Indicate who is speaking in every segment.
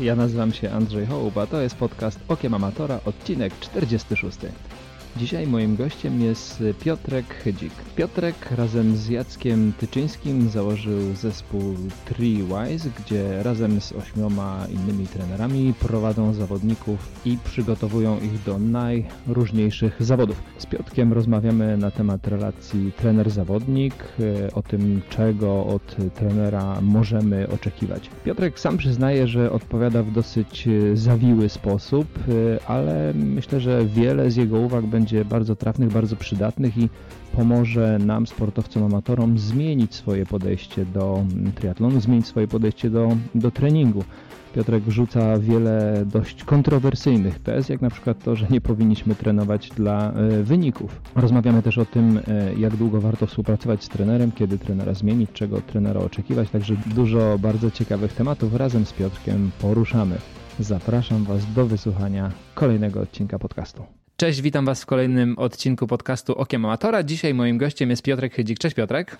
Speaker 1: Ja nazywam się Andrzej Hołuba, to jest podcast Okiem Amatora, odcinek 46. Dzisiaj moim gościem jest Piotrek Chydzik. Piotrek razem z Jackiem Tyczyńskim założył zespół Treewise, gdzie razem z ośmioma innymi trenerami prowadzą zawodników i przygotowują ich do najróżniejszych zawodów. Z Piotkiem rozmawiamy na temat relacji trener-zawodnik, o tym czego od trenera możemy oczekiwać. Piotrek sam przyznaje, że odpowiada w dosyć zawiły sposób, ale myślę, że wiele z jego uwag będzie będzie bardzo trafnych, bardzo przydatnych i pomoże nam, sportowcom, amatorom, zmienić swoje podejście do triatlonu, zmienić swoje podejście do, do treningu. Piotrek rzuca wiele dość kontrowersyjnych tez, jak na przykład to, że nie powinniśmy trenować dla e, wyników. Rozmawiamy też o tym, e, jak długo warto współpracować z trenerem, kiedy trenera zmienić, czego od trenera oczekiwać, także dużo bardzo ciekawych tematów razem z Piotrkiem poruszamy. Zapraszam Was do wysłuchania kolejnego odcinka podcastu. Cześć, witam Was w kolejnym odcinku podcastu Okiem Amatora. Dzisiaj moim gościem jest Piotrek Chydzik. Cześć Piotrek.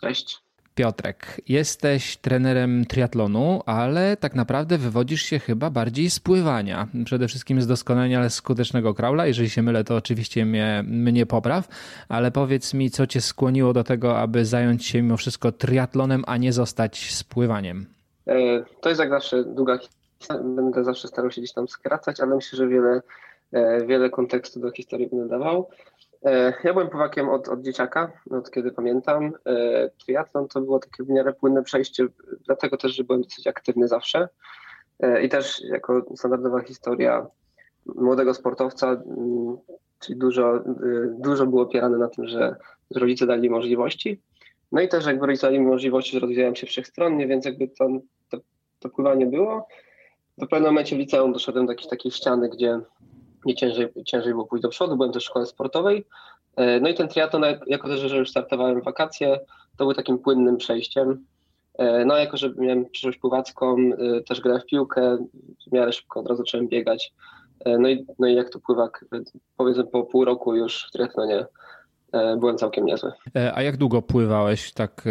Speaker 2: Cześć.
Speaker 1: Piotrek, jesteś trenerem triatlonu, ale tak naprawdę wywodzisz się chyba bardziej z pływania. Przede wszystkim z doskonalenia skutecznego kraula. Jeżeli się mylę, to oczywiście mnie, mnie popraw, ale powiedz mi, co cię skłoniło do tego, aby zająć się mimo wszystko triatlonem, a nie zostać z pływaniem?
Speaker 2: E, to jest jak zawsze długa. Będę zawsze starał się gdzieś tam skracać, ale myślę, że wiele wiele kontekstu do historii będę dawał. E, ja byłem pływakiem od, od dzieciaka, od kiedy pamiętam. E, triatlon to było takie w miarę płynne przejście, dlatego też, że byłem dosyć aktywny zawsze. I też jako standardowa historia młodego sportowca, czyli dużo, dużo było opierane na tym, że rodzice dali możliwości. No i też jakby rodzice dali mi możliwości, że rozwijałem się wszechstronnie, więc jakby to, to, to pływanie było. W pewnym momencie w liceum doszedłem do jakiejś takiej ściany, gdzie nie ciężej, ciężej było pójść do przodu, byłem też w szkole sportowej. E, no i ten triatlon, jako też, że już startowałem w wakacje, to był takim płynnym przejściem. E, no, jako że miałem przyszłość pływacką, e, też grałem w piłkę, w miarę szybko od razu zacząłem biegać. No i, no i jak to pływak, powiedzmy po pół roku już w triatlonie byłem całkiem niezły.
Speaker 1: A jak długo pływałeś tak,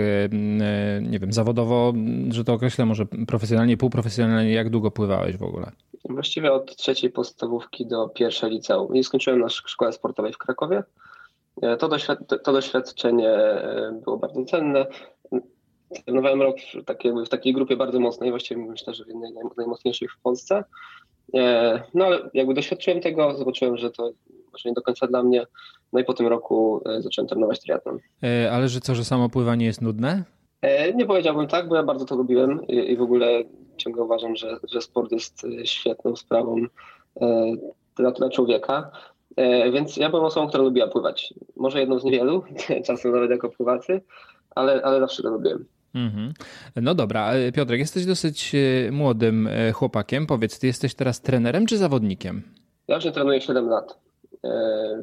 Speaker 1: nie wiem, zawodowo, że to określę może profesjonalnie, półprofesjonalnie, jak długo pływałeś w ogóle?
Speaker 2: Właściwie od trzeciej podstawówki do pierwszej liceum. I skończyłem na szkole sportowej w Krakowie. E, to, doświad- to doświadczenie e, było bardzo cenne. Trenowałem rok w, takie, w takiej grupie bardzo mocnej, właściwie myślę, że w jednej z najmocniejszych w Polsce. E, no ale jakby doświadczyłem tego, zobaczyłem, że to może nie do końca dla mnie. No i po tym roku zacząłem trenować triatlon.
Speaker 1: Ale że co, że samo pływanie jest nudne?
Speaker 2: Nie powiedziałbym tak, bo ja bardzo to lubiłem i w ogóle ciągle uważam, że, że sport jest e, świetną sprawą e, dla, dla człowieka. E, więc ja byłem osobą, która lubiła pływać. Może jedną z niewielu, czasem nawet jako pływacy, ale, ale zawsze to lubiłem.
Speaker 1: Mhm. No dobra, Piotrek, jesteś dosyć młodym chłopakiem. Powiedz, ty jesteś teraz trenerem czy zawodnikiem?
Speaker 2: Ja już nie trenuję 7 lat,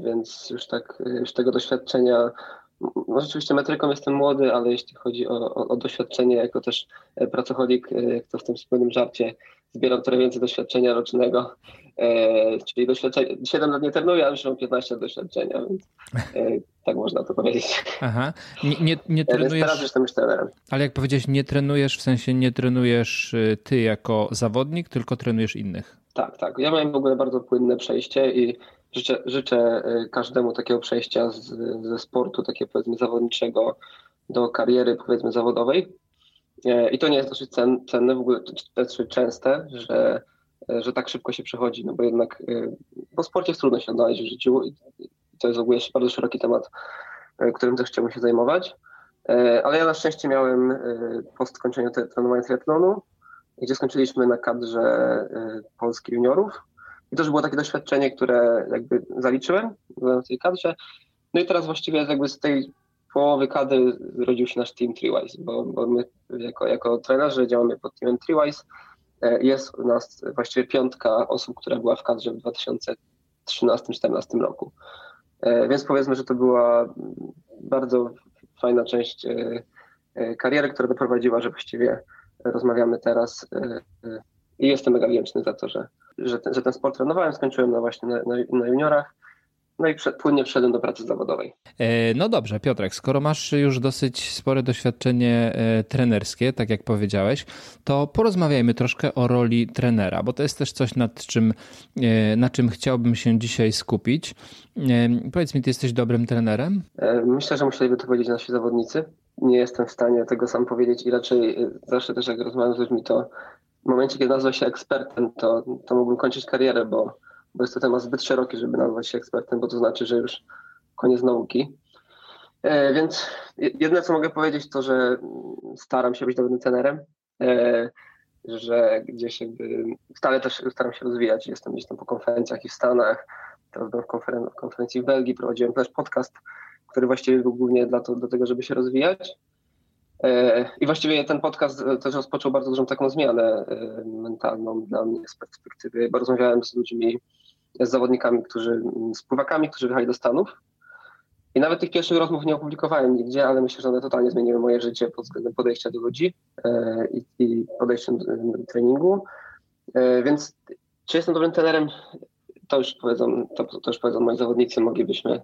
Speaker 2: więc już tak już tego doświadczenia no rzeczywiście metryką jestem młody, ale jeśli chodzi o, o, o, doświadczenie, jako też e, pracocholik, e, jak to w tym wspólnym żarcie, zbieram trochę więcej doświadczenia rocznego, e, czyli doświadczenie, 7 lat nie trenuję, ale już mam 15 lat doświadczenia, więc e, tak można to powiedzieć.
Speaker 1: Aha, nie, nie, nie trenujesz... Więc
Speaker 2: teraz jestem już trenerem.
Speaker 1: Ale jak powiedziałeś, nie trenujesz, w sensie nie trenujesz ty jako zawodnik, tylko trenujesz innych.
Speaker 2: Tak, tak. Ja miałem w ogóle bardzo płynne przejście i Życzę, życzę y, każdemu takiego przejścia z, ze sportu, takiego powiedzmy zawodniczego do kariery powiedzmy zawodowej. E, I to nie jest dosyć cenne, w ogóle dosyć częste, że, że tak szybko się przechodzi, no bo jednak po sporcie jest trudno się odnaleźć w życiu i to jest w ogóle bardzo szeroki temat, którym też chciałbym się zajmować. E, ale ja na szczęście miałem po skończeniu trenowania triatlonu, gdzie skończyliśmy na kadrze Polski juniorów, i to już było takie doświadczenie, które jakby zaliczyłem, w tej kadrze. No i teraz właściwie jakby z tej połowy kadry zrodził się nasz team Treewise, bo, bo my jako, jako trenerzy działamy pod teamem Treewise. E, jest u nas właściwie piątka osób, która była w kadrze w 2013-2014 roku. E, więc powiedzmy, że to była bardzo fajna część e, kariery, która doprowadziła, że właściwie rozmawiamy teraz i jestem mega wdzięczny za to, że, że, ten, że ten sport trenowałem, skończyłem na właśnie na, na, na juniorach. no i przed, płynnie wszedłem do pracy zawodowej.
Speaker 1: E, no dobrze, Piotrek, skoro masz już dosyć spore doświadczenie e, trenerskie, tak jak powiedziałeś, to porozmawiajmy troszkę o roli trenera, bo to jest też coś, nad czym, e, na czym chciałbym się dzisiaj skupić. Powiedz mi, ty jesteś dobrym trenerem?
Speaker 2: Myślę, że musieliby to powiedzieć nasi zawodnicy. Nie jestem w stanie tego sam powiedzieć i raczej zawsze też jak rozmawiam z ludźmi, to w momencie, kiedy nazwę się ekspertem, to, to mógłbym kończyć karierę, bo bo jest to temat zbyt szeroki, żeby nazwać się ekspertem, bo to znaczy, że już koniec nauki. E, więc jedno, co mogę powiedzieć, to, że staram się być dobrym trenerem, e, że gdzieś jakby stale też staram się rozwijać. Jestem gdzieś tam po konferencjach i w Stanach, teraz byłem w, konferen- w konferencji w Belgii, prowadziłem też podcast, który właściwie był głównie dla to, do tego, żeby się rozwijać. E, I właściwie ten podcast też rozpoczął bardzo dużą taką zmianę e, mentalną dla mnie z perspektywy, bo rozmawiałem z ludźmi z zawodnikami, którzy, z pływakami, którzy wyjechali do Stanów. I nawet tych pierwszych rozmów nie opublikowałem nigdzie, ale myślę, że one totalnie zmieniły moje życie pod względem podejścia do ludzi e, i, podejścia do, treningu. E, więc czy jestem dobrym trenerem? To już powiedzą, to, to już powiedzą moi zawodnicy, moglibyśmy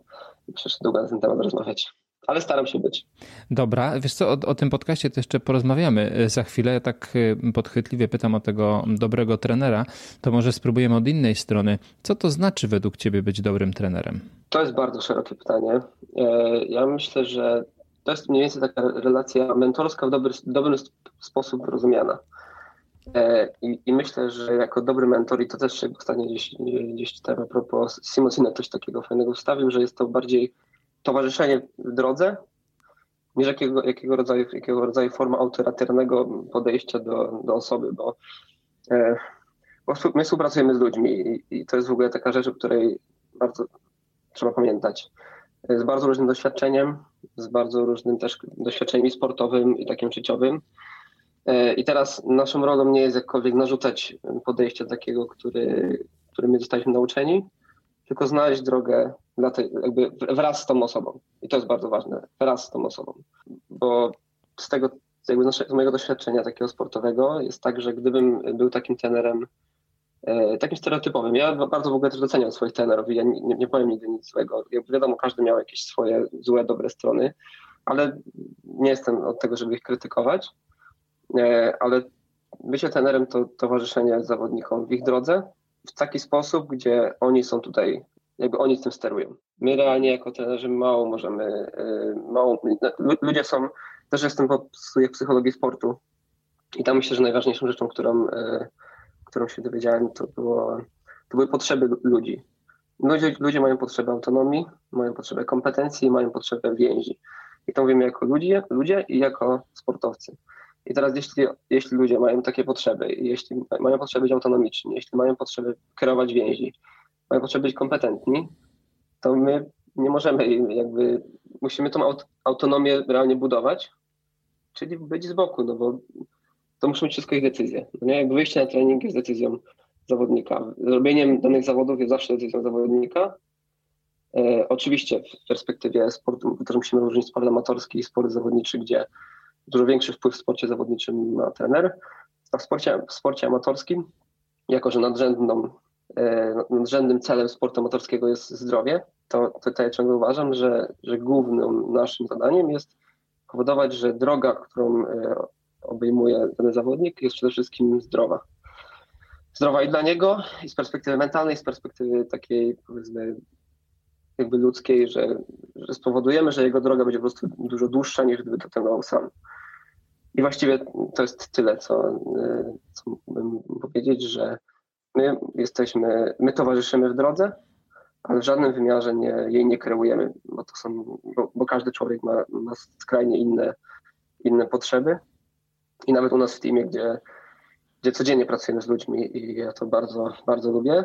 Speaker 2: przecież długo na ten temat rozmawiać ale staram się być.
Speaker 1: Dobra, wiesz co, o, o, tym podcaście to jeszcze porozmawiamy e, za chwilę. Ja tak e, podchwytliwie pytam o tego dobrego trenera, to może spróbujemy od innej strony. Co to znaczy według ciebie być dobrym trenerem?
Speaker 2: To jest bardzo szerokie pytanie. E, ja myślę, że to jest mniej więcej taka relacja mentorska w dobry, dobry sposób rozumiana. I, I, myślę, że jako dobry mentor, i to też się ostatnio gdzieś, gdzieś czytałem a propos Simonsina coś takiego fajnego wstawił, że jest to bardziej towarzyszenie w drodze, niż jakiego, jakiego, rodzaju, jakiego rodzaju forma autorytarnego podejścia do, do osoby, bo, e, bo my współpracujemy z ludźmi i, i, to jest w ogóle taka rzecz, o której bardzo trzeba pamiętać. Z bardzo różnym doświadczeniem, z bardzo różnym też doświadczeniem sportowym i takim życiowym. E, I teraz naszą rolą nie jest jakkolwiek narzucać podejścia takiego, który, który my zostaliśmy nauczeni, tylko znaleźć drogę dla tej, jakby wraz z tą osobą. I to jest bardzo ważne, wraz z tą osobą. Bo z tego, jakby z mojego doświadczenia takiego sportowego jest tak, że gdybym był takim trenerem, e, takim stereotypowym, ja bardzo w ogóle też doceniam swoich trenerów i ja nie, nie powiem nigdy nic złego. Jak wiadomo, każdy miał jakieś swoje złe, dobre strony, ale nie jestem od tego, żeby ich krytykować. E, ale bycie trenerem to towarzyszenie zawodnikom w ich drodze, w taki sposób, gdzie oni są tutaj, jakby oni tym sterują. My realnie jako trenerzy mało możemy, y, mało, ludzie są, też jestem studiach psychologii sportu i tam myślę, że najważniejszą rzeczą, którą, y, którą się dowiedziałem, to, było, to były potrzeby ludzi. Ludzie, ludzie mają potrzebę autonomii, mają potrzebę kompetencji, mają potrzebę więzi. I to mówimy jako ludzie, ludzie i jako sportowcy. I teraz jeśli, jeśli ludzie mają takie potrzeby, jeśli mają potrzeby być autonomiczni, jeśli mają potrzeby kierować więzi, mają potrzeby być kompetentni, to my nie możemy jakby, musimy tą aut autonomię realnie budować, czyli być z boku, no bo to muszą być wszystko ich decyzje. No nie? Jakby wyjście na trening jest decyzją zawodnika. Zrobieniem danych zawodów jest zawsze decyzją zawodnika. E, oczywiście w perspektywie sportu też musimy różnić sport amatorski i sport zawodniczy, gdzie dużo większy wpływ w sporcie zawodniczym ma trener, a w sporcie, w sporcie amatorskim, jako że nadrzędną, e, nadrzędnym celem sportu amatorskiego jest zdrowie, to tutaj ciągle uważam, że, że głównym naszym zadaniem jest powodować, że droga, którą e, obejmuje dany zawodnik, jest przede wszystkim zdrowa. Zdrowa i dla niego, i z perspektywy mentalnej, i z perspektywy takiej, powiedzmy, jakby ludzkiej, że, że spowodujemy, że jego droga będzie po prostu dużo dłuższa niż gdyby to trenował sam. I właściwie to jest tyle, co, y, co mógłbym powiedzieć, że my jesteśmy, my towarzyszymy w drodze, ale w żadnym wymiarze nie, jej nie kreujemy, bo to są, bo, bo każdy człowiek ma, ma skrajnie inne, inne potrzeby. I nawet u nas w teamie, gdzie, gdzie codziennie pracujemy z ludźmi i ja to bardzo, bardzo lubię,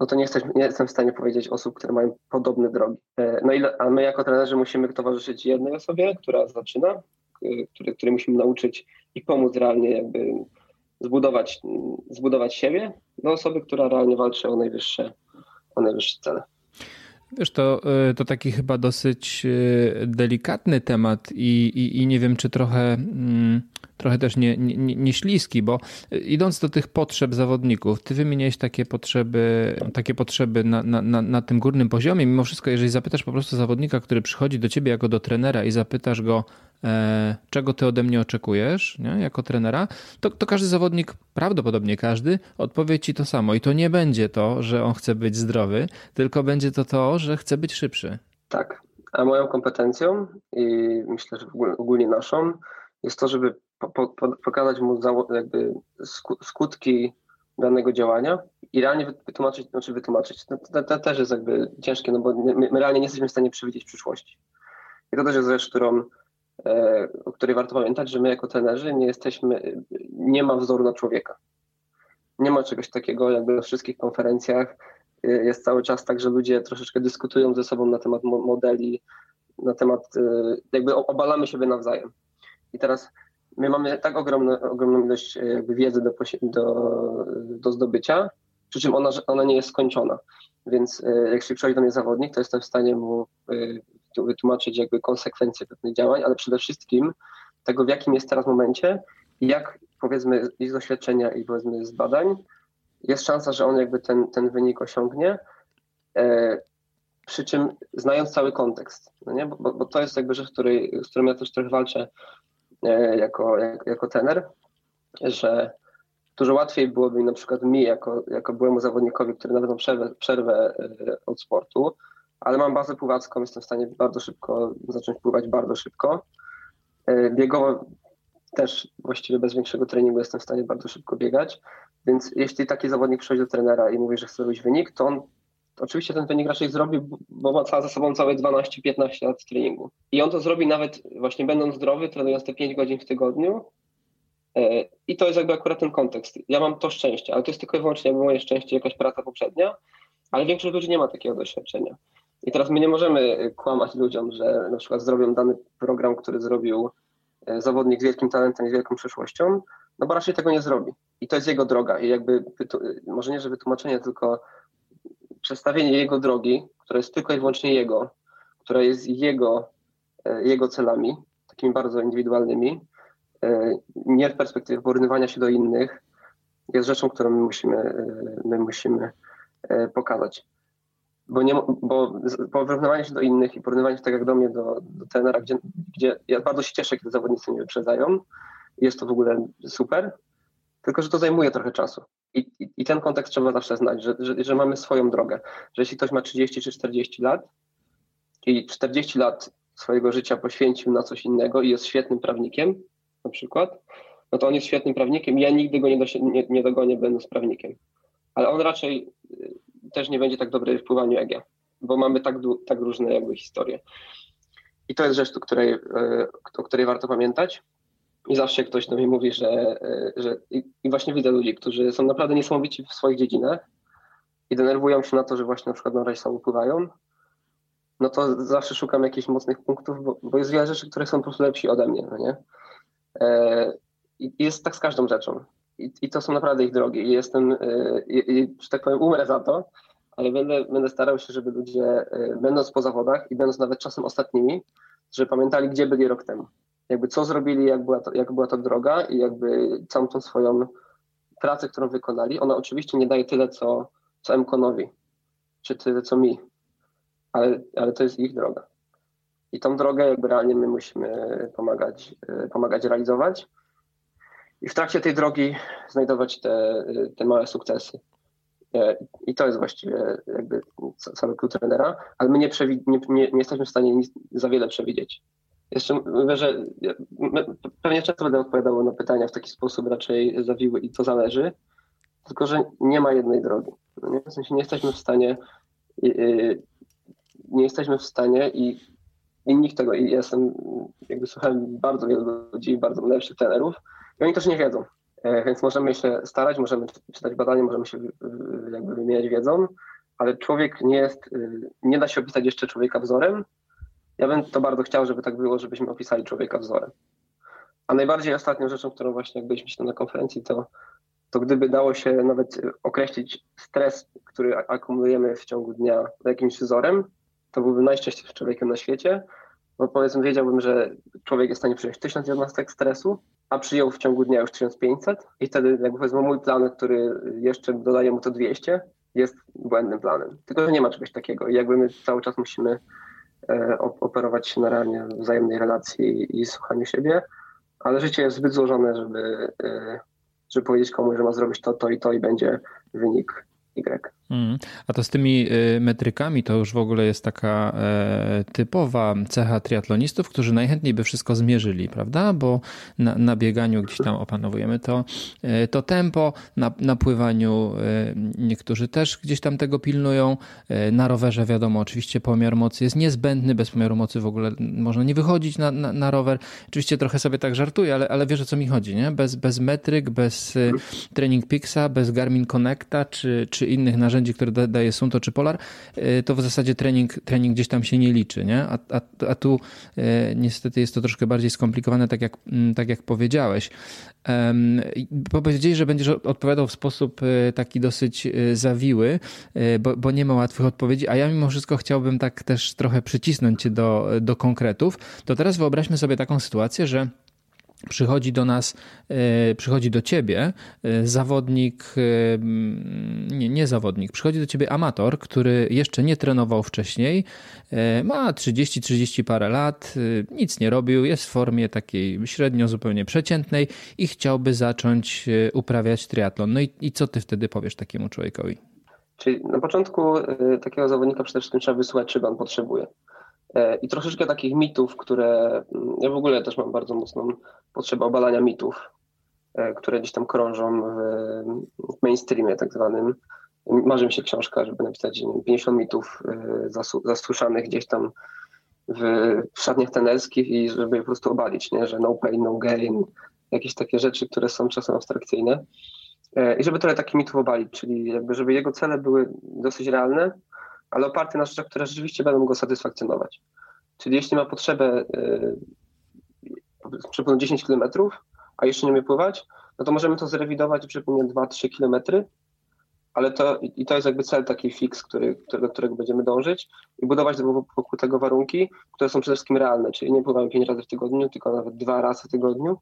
Speaker 2: no to nie, jesteśmy, nie jestem w stanie powiedzieć osób, które mają podobne drogi. E, no i, a my jako trenerzy musimy towarzyszyć jednej osobie, która zaczyna, który, który musimy nauczyć i pomóc realnie jakby zbudować, zbudować siebie do osoby, która realnie walczy o najwyższe, o najwyższe cele.
Speaker 1: Wiesz, to, e, to taki chyba dosyć e, delikatny temat i, i, i nie wiem, czy trochę mm, trochę też nie, nie, nie śliski, bo idąc do tych potrzeb zawodników, ty wymieniłeś takie potrzeby, takie potrzeby na, na, na, na tym górnym poziomie. Mimo wszystko, jeżeli zapytasz po prostu zawodnika, który przychodzi do ciebie jako do trenera i zapytasz go, e, czego ty ode mnie oczekujesz, nie? jako trenera, to, to każdy zawodnik, prawdopodobnie każdy, odpowie ci to samo. I to nie będzie to, że on chce być zdrowy, tylko będzie to to, że chce być szybszy.
Speaker 2: Tak. A moją kompetencją i myślę, że ogólnie naszą jest to, żeby po, po, pokazać mu jakby skutki danego działania i realnie wytłumaczyć, znaczy wytłumaczyć. To, to, to też jest jakby ciężkie, no bo my, my, realnie nie jesteśmy w stanie przewidzieć przyszłości. I to też jest rzecz, którą, e, o której warto pamiętać, że my jako trenerzy nie jesteśmy, nie ma wzoru na człowieka. Nie ma czegoś takiego, jakby na wszystkich konferencjach e, jest cały czas tak, że ludzie troszeczkę dyskutują ze sobą na temat modeli, na temat, e, jakby obalamy siebie nawzajem. I teraz my mamy tak ogromną, ogromną ilość e, wiedzy do, do, do zdobycia, przy czym ona, ona nie jest skończona. Więc e, jak się przychodzi do mnie zawodnik, to jestem w stanie mu e, wytłumaczyć jakby konsekwencje pewnych działań, ale przede wszystkim tego, w jakim jest teraz momencie jak powiedzmy z doświadczenia i powiedzmy z badań jest szansa, że on jakby ten, ten wynik osiągnie, e, przy czym znając cały kontekst, no nie? Bo, bo, to jest jakby rzecz, której, z którą ja też trochę walczę jako, jako, jako tener, że dużo łatwiej byłoby mi na przykład mi, jako, jako byłemu zawodnikowi, który nawet ma przerwę, przerwę e, od sportu, ale mam bazę pływacką, jestem w stanie bardzo szybko zacząć pływać, bardzo szybko. E, biegowo też właściwie bez większego treningu jestem w stanie bardzo szybko biegać, więc jeśli taki zawodnik przychodzi do trenera i mówi, że chce robić wynik, to on oczywiście ten wynik raczej zrobi, bo ma za sobą całe 12-15 lat treningu. I on to zrobi nawet właśnie będąc zdrowy, trenując te 5 godzin w tygodniu. E, I to jest jakby akurat ten kontekst. Ja mam to szczęście, ale to jest tylko i wyłącznie moje szczęście, jakaś praca poprzednia, ale większość ludzi nie ma takiego doświadczenia. I teraz my nie możemy kłamać ludziom, że na przykład zrobią dany program, który zrobił e, zawodnik z wielkim talentem i wielką przyszłością, no bo raczej tego nie zrobi. I to jest jego droga. I jakby, może nie, że wytłumaczenie, tylko przedstawienie jego drogi, która jest tylko i wyłącznie jego, która jest jego, e, jego celami, takimi bardzo indywidualnymi, e, nie w perspektywie porównywania się do innych, jest rzeczą, którą my musimy, e, my musimy pokazać. Bo, nie, bo porównywanie się do innych i porównywanie się tak jak do mnie, do, do tenera, gdzie, gdzie ja bardzo się cieszę, kiedy zawodnicy mnie wyprzedzają, jest to w ogóle super, tylko że to zajmuje trochę czasu. I, i, I, ten kontekst trzeba zawsze znać, że, że, że, mamy swoją drogę. Że jeśli ktoś ma 30 czy 40 lat i 40 lat swojego życia poświęcił na coś innego i jest świetnym prawnikiem, na przykład, no to on jest świetnym prawnikiem. Ja nigdy go nie, do, nie, nie dogonię, będąc prawnikiem. Ale on raczej y, też nie będzie tak dobry w pływaniu jak ja, bo mamy tak, tak różne jakby historie. I to jest rzecz, o której, y, o której warto pamiętać. I zawsze ktoś do mnie mówi, że, e, że i, właśnie widzę ludzi, którzy są naprawdę niesamowici w swoich dziedzinach i denerwują się na to, że właśnie na przykład na razie słabo pływają, no to zawsze szukam jakichś mocnych punktów, bo, bo jest wiele rzeczy, które są po prostu lepsi ode mnie, no nie? E, I jest tak z każdą rzeczą. I, I, to są naprawdę ich drogi. I jestem, e, i, że tak powiem, umrę za to, ale będę, będę starał się, żeby ludzie, będąc po zawodach i będąc nawet czasem ostatnimi, żeby pamiętali, gdzie byli rok temu jakby co zrobili, jak była, to, jak była to droga i jakby całą tą swoją pracę, którą wykonali. Ona oczywiście nie daje tyle, co, co Mkonowi, czy tyle, co mi, ale, ale to jest ich droga. I tą drogę jakby realnie my musimy pomagać, pomagać realizować. I w trakcie tej drogi znajdować te, te małe sukcesy. I to jest właściwie jakby cały klucz trenera, ale my nie, nie, nie, nie jesteśmy w stanie nic, za wiele przewidzieć. Jeszcze mówię, że pewnie często będę odpowiadał na pytania w taki sposób raczej zawiły i to zależy, tylko że nie ma jednej drogi. No nie? W sensie nie jesteśmy w stanie, nie jesteśmy w stanie i, i nikt tego, i jestem, jakby słuchałem bardzo wielu ludzi, bardzo lepszych trenerów i oni też nie wiedzą. E, więc możemy się starać, możemy czytać badania, możemy się jakby wymieniać wiedzą, ale człowiek nie jest, y, nie da się opisać jeszcze człowieka wzorem, ja bym to bardzo chciał, żeby tak było, żebyśmy opisali człowieka wzorem. A najbardziej ostatnią rzeczą, którą właśnie jak byliśmy na konferencji, to, to gdyby dało się nawet określić stres, który akumulujemy w ciągu dnia jakimś wzorem, to byłby najszczęśliwszym człowiekiem na świecie, bo powiedzmy wiedziałbym, że człowiek jest w stanie przyjąć 1000 jednostek stresu, a przyjął w ciągu dnia już 1500 i wtedy jakby powiedzmy mój plan, który jeszcze dodaje mu to 200, jest błędnym planem. Tylko, że nie ma czegoś takiego i jakby my cały czas musimy operować się na realnie wzajemnej relacji i słuchaniu siebie, ale życie jest zbyt złożone, żeby, e, żeby powiedzieć komuś, że ma zrobić to, to i to i będzie wynik Y.
Speaker 1: Mm. A to z tymi y, metrykami to już w ogóle jest taka e, typowa cecha triatlonistów, którzy najchętniej by wszystko zmierzyli, prawda? Bo na, na bieganiu gdzieś tam opanowujemy to, e, to tempo, na, na pływaniu e, niektórzy też gdzieś tam tego pilnują. Na rowerze wiadomo, oczywiście pomiar mocy jest niezbędny, bez pomiaru mocy w ogóle można nie wychodzić na, na, na rower. Oczywiście trochę sobie tak żartuję, ale, ale wiesz o co mi chodzi, nie? Bez, bez metryk, bez Training Pixa, bez Garmin Connecta czy, czy innych narzędzi narzędzi, które daje Sunto czy Polar, y, to w zasadzie trening, trening gdzieś tam się nie liczy, nie? A, a, a tu y, niestety jest to troszkę bardziej skomplikowane, tak jak, mm, tak jak powiedziałeś. Powiedzieli, że będziesz odpowiadał w sposób y, taki dosyć zawiły, bo, bo nie ma łatwych odpowiedzi, a ja mimo wszystko chciałbym tak też trochę przycisnąć cię do, do konkretów. To teraz wyobraźmy sobie taką sytuację, że przychodzi do nas, e, przychodzi do ciebie e, zawodnik, e, nie, nie zawodnik, przychodzi do ciebie amator, który jeszcze nie trenował wcześniej, ma 30-30 parę lat, nic nie robił, jest w formie takiej średnio zupełnie przeciętnej i chciałby zacząć uprawiać triatlon. No i, i co ty wtedy powiesz takiemu człowiekowi?
Speaker 2: Czyli na początku takiego zawodnika przede wszystkim trzeba wysłuchać, czego on potrzebuje. E, I troszeczkę takich mitów, które mm, ja w ogóle też mam bardzo mocną potrzebę obalania mitów, e, które gdzieś tam krążą w mainstreamie tak zwanym. Marzy mi się książka, żeby napisać 50 mitów e, zasłyszanych gdzieś tam w, w szatniach tenerskich i żeby je po prostu obalić, nie? że no pain, no gain, jakieś takie rzeczy, które są czasem abstrakcyjne. I żeby trochę takich mitów obalić, czyli jakby żeby jego cele były dosyć realne, ale oparty na rzeczach, które rzeczywiście będą go satysfakcjonować. Czyli jeśli ma potrzebę yy, przepłynąć 10 km, a jeszcze nie umie pływać, no to możemy to zrewidować, przypomnę 2-3 km, ale to, i to jest jakby cel taki fix, który, do którego będziemy dążyć i budować wokół tego warunki, które są przede wszystkim realne, czyli nie pływamy 5 razy w tygodniu, tylko nawet dwa razy w tygodniu,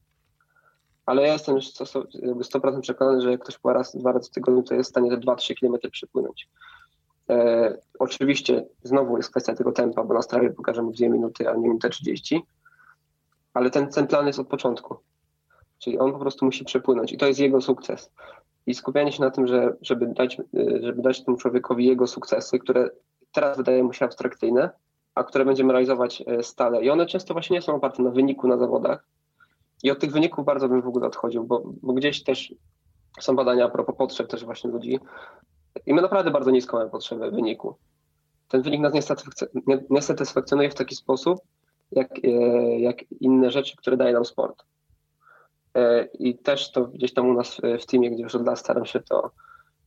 Speaker 2: ale ja jestem już 100% przekonany, że jak ktoś pływa raz, dwa razy w tygodniu, to jest w stanie te 2-3 km przepłynąć. E, oczywiście znowu jest kwestia tego tempa, bo na strawie pokażemy 2 minuty, a nie minutę 30, ale ten, ten plan jest od początku. Czyli on po prostu musi przepłynąć i to jest jego sukces. I skupianie się na tym, że, żeby, dać, e, żeby dać temu człowiekowi jego sukcesy, które teraz wydaje mu się abstrakcyjne, a które będziemy realizować e, stale. I one często właśnie nie są oparte na wyniku na zawodach. I od tych wyników bardzo bym w ogóle odchodził, bo, bo gdzieś też są badania a propos potrzeb też właśnie ludzi, i my naprawdę bardzo nisko mamy potrzebę wyniku. Ten wynik nas nie satysfakcjonuje w taki sposób, jak, e, jak inne rzeczy, które daje nam sport. E, I też to gdzieś tam u nas w teamie, gdzie już od lat staram się to,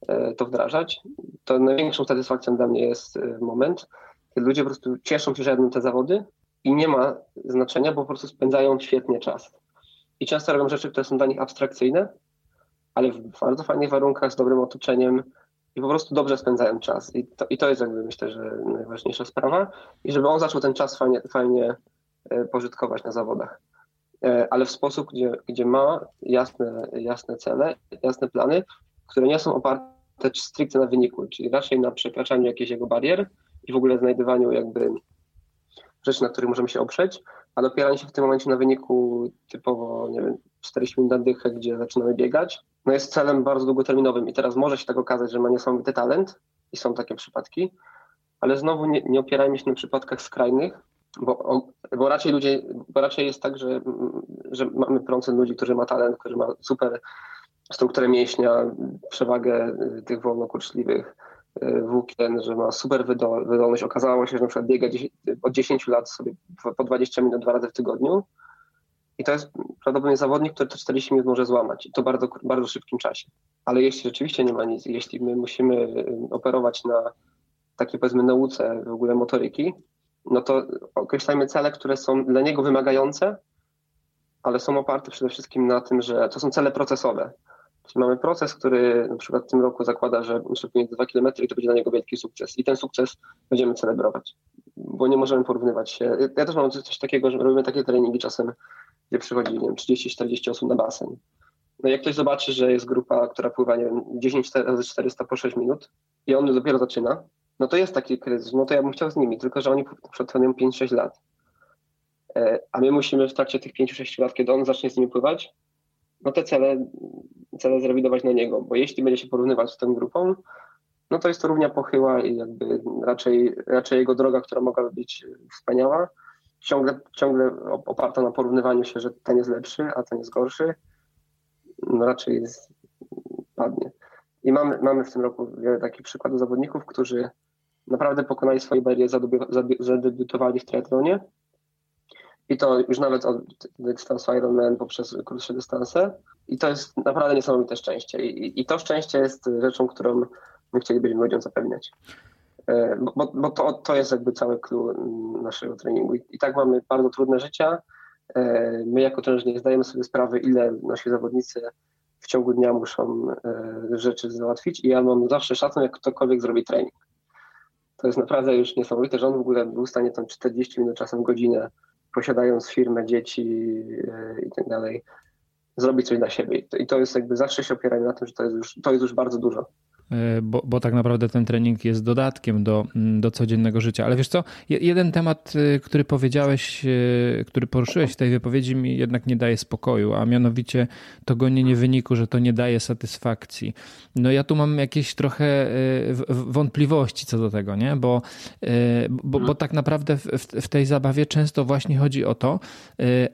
Speaker 2: e, to wdrażać, to największą satysfakcją dla mnie jest moment, kiedy ludzie po prostu cieszą się, że jadą te zawody i nie ma znaczenia, bo po prostu spędzają świetnie czas. I często robią rzeczy, które są dla nich abstrakcyjne, ale w bardzo fajnych warunkach, z dobrym otoczeniem, i po prostu dobrze spędzają czas. I to, I to jest jakby myślę, że najważniejsza sprawa. I żeby on zaczął ten czas fajnie, fajnie e, pożytkować na zawodach. E, ale w sposób, gdzie, gdzie ma jasne, jasne cele, jasne plany, które nie są oparte stricte na wyniku, czyli raczej na przekraczaniu jakichś jego barier i w ogóle znajdowaniu jakby rzeczy, na których możemy się oprzeć, ale opieranie się w tym momencie na wyniku typowo, nie wiem, 40 minut na dychę, gdzie zaczynamy biegać, no jest celem bardzo długoterminowym i teraz może się tak okazać, że ma niesamowity talent i są takie przypadki, ale znowu nie, nie opierajmy się na przypadkach skrajnych, bo, bo raczej ludzie, bo raczej jest tak, że, że mamy procent ludzi, którzy ma talent, którzy ma super strukturę mięśnia, przewagę y, tych wolnokurczliwych włókien, że ma super wydolność. Okazało się, że na przykład biega od 10 lat sobie po 20 minut dwa razy w tygodniu, i to jest prawdopodobnie zawodnik, który te 40 minut może złamać i to bardzo, bardzo szybkim czasie. Ale jeśli rzeczywiście nie ma nic, jeśli my musimy y, operować na takiej powiedzmy nauce w ogóle motoryki, no to określajmy cele, które są dla niego wymagające, ale są oparte przede wszystkim na tym, że to są cele procesowe. Czyli mamy proces, który na przykład w tym roku zakłada, że pomiędzy 2 km i to będzie dla niego wielki sukces. I ten sukces będziemy celebrować, bo nie możemy porównywać się. Ja też mam coś takiego, że robimy takie treningi czasem, gdzie przychodzi 30-40 osób na basen. No jak ktoś zobaczy, że jest grupa, która pływa nie wiem, 10 razy 400 po 6 minut i on dopiero zaczyna, no to jest taki kryzys, no to ja bym chciał z nimi, tylko że oni przetrwają 5-6 lat. E, a my musimy w trakcie tych 5-6 lat, kiedy on zacznie z nimi pływać, no te cele, cele zrewidować na niego, bo jeśli będzie się porównywać z tą grupą, no to jest to równia pochyła i jakby raczej, raczej jego droga, która mogłaby być wspaniała, ciągle, ciągle oparta na porównywaniu się, że ten jest lepszy, a ten jest gorszy, no raczej jest, padnie. I mamy, mamy w tym roku wiele takich przykładów zawodników, którzy naprawdę pokonali swoje bariery, zadebiutowali w triathlonie i to już nawet od dystansu Ironman poprzez krótsze dystanse. I to jest naprawdę niesamowite szczęście. I, i to szczęście jest rzeczą, którą my chcielibyśmy ludziom zapewniać. E, bo, bo to, to jest jakby cały clue naszego treningu. I, tak mamy bardzo trudne życia. E, my jako trenerzy nie zdajemy sobie sprawy, ile nasi zawodnicy w ciągu dnia muszą e, rzeczy załatwić i ja mam zawsze szacunek, jak ktokolwiek zrobi trening. To jest naprawdę już niesamowite, że on w ogóle był w stanie tam 40 minut, czasem godzinę posiadając firmę, dzieci e, i tak dalej, zrobić coś dla siebie. I to jest jakby zawsze się opieranie na tym, że to jest już, to jest już bardzo dużo.
Speaker 1: E, bo, bo tak naprawdę ten trening jest dodatkiem do, mm, do codziennego życia. Ale wiesz co, jeden temat, e, który powiedziałeś, który poruszyłeś w tej wypowiedzi mi jednak nie daje spokoju, a mianowicie to gonienie wyniku, że to nie daje satysfakcji. No ja tu mam jakieś trochę wątpliwości co do tego, nie? Bo, bo, bo tak naprawdę w, w tej zabawie często właśnie chodzi o to,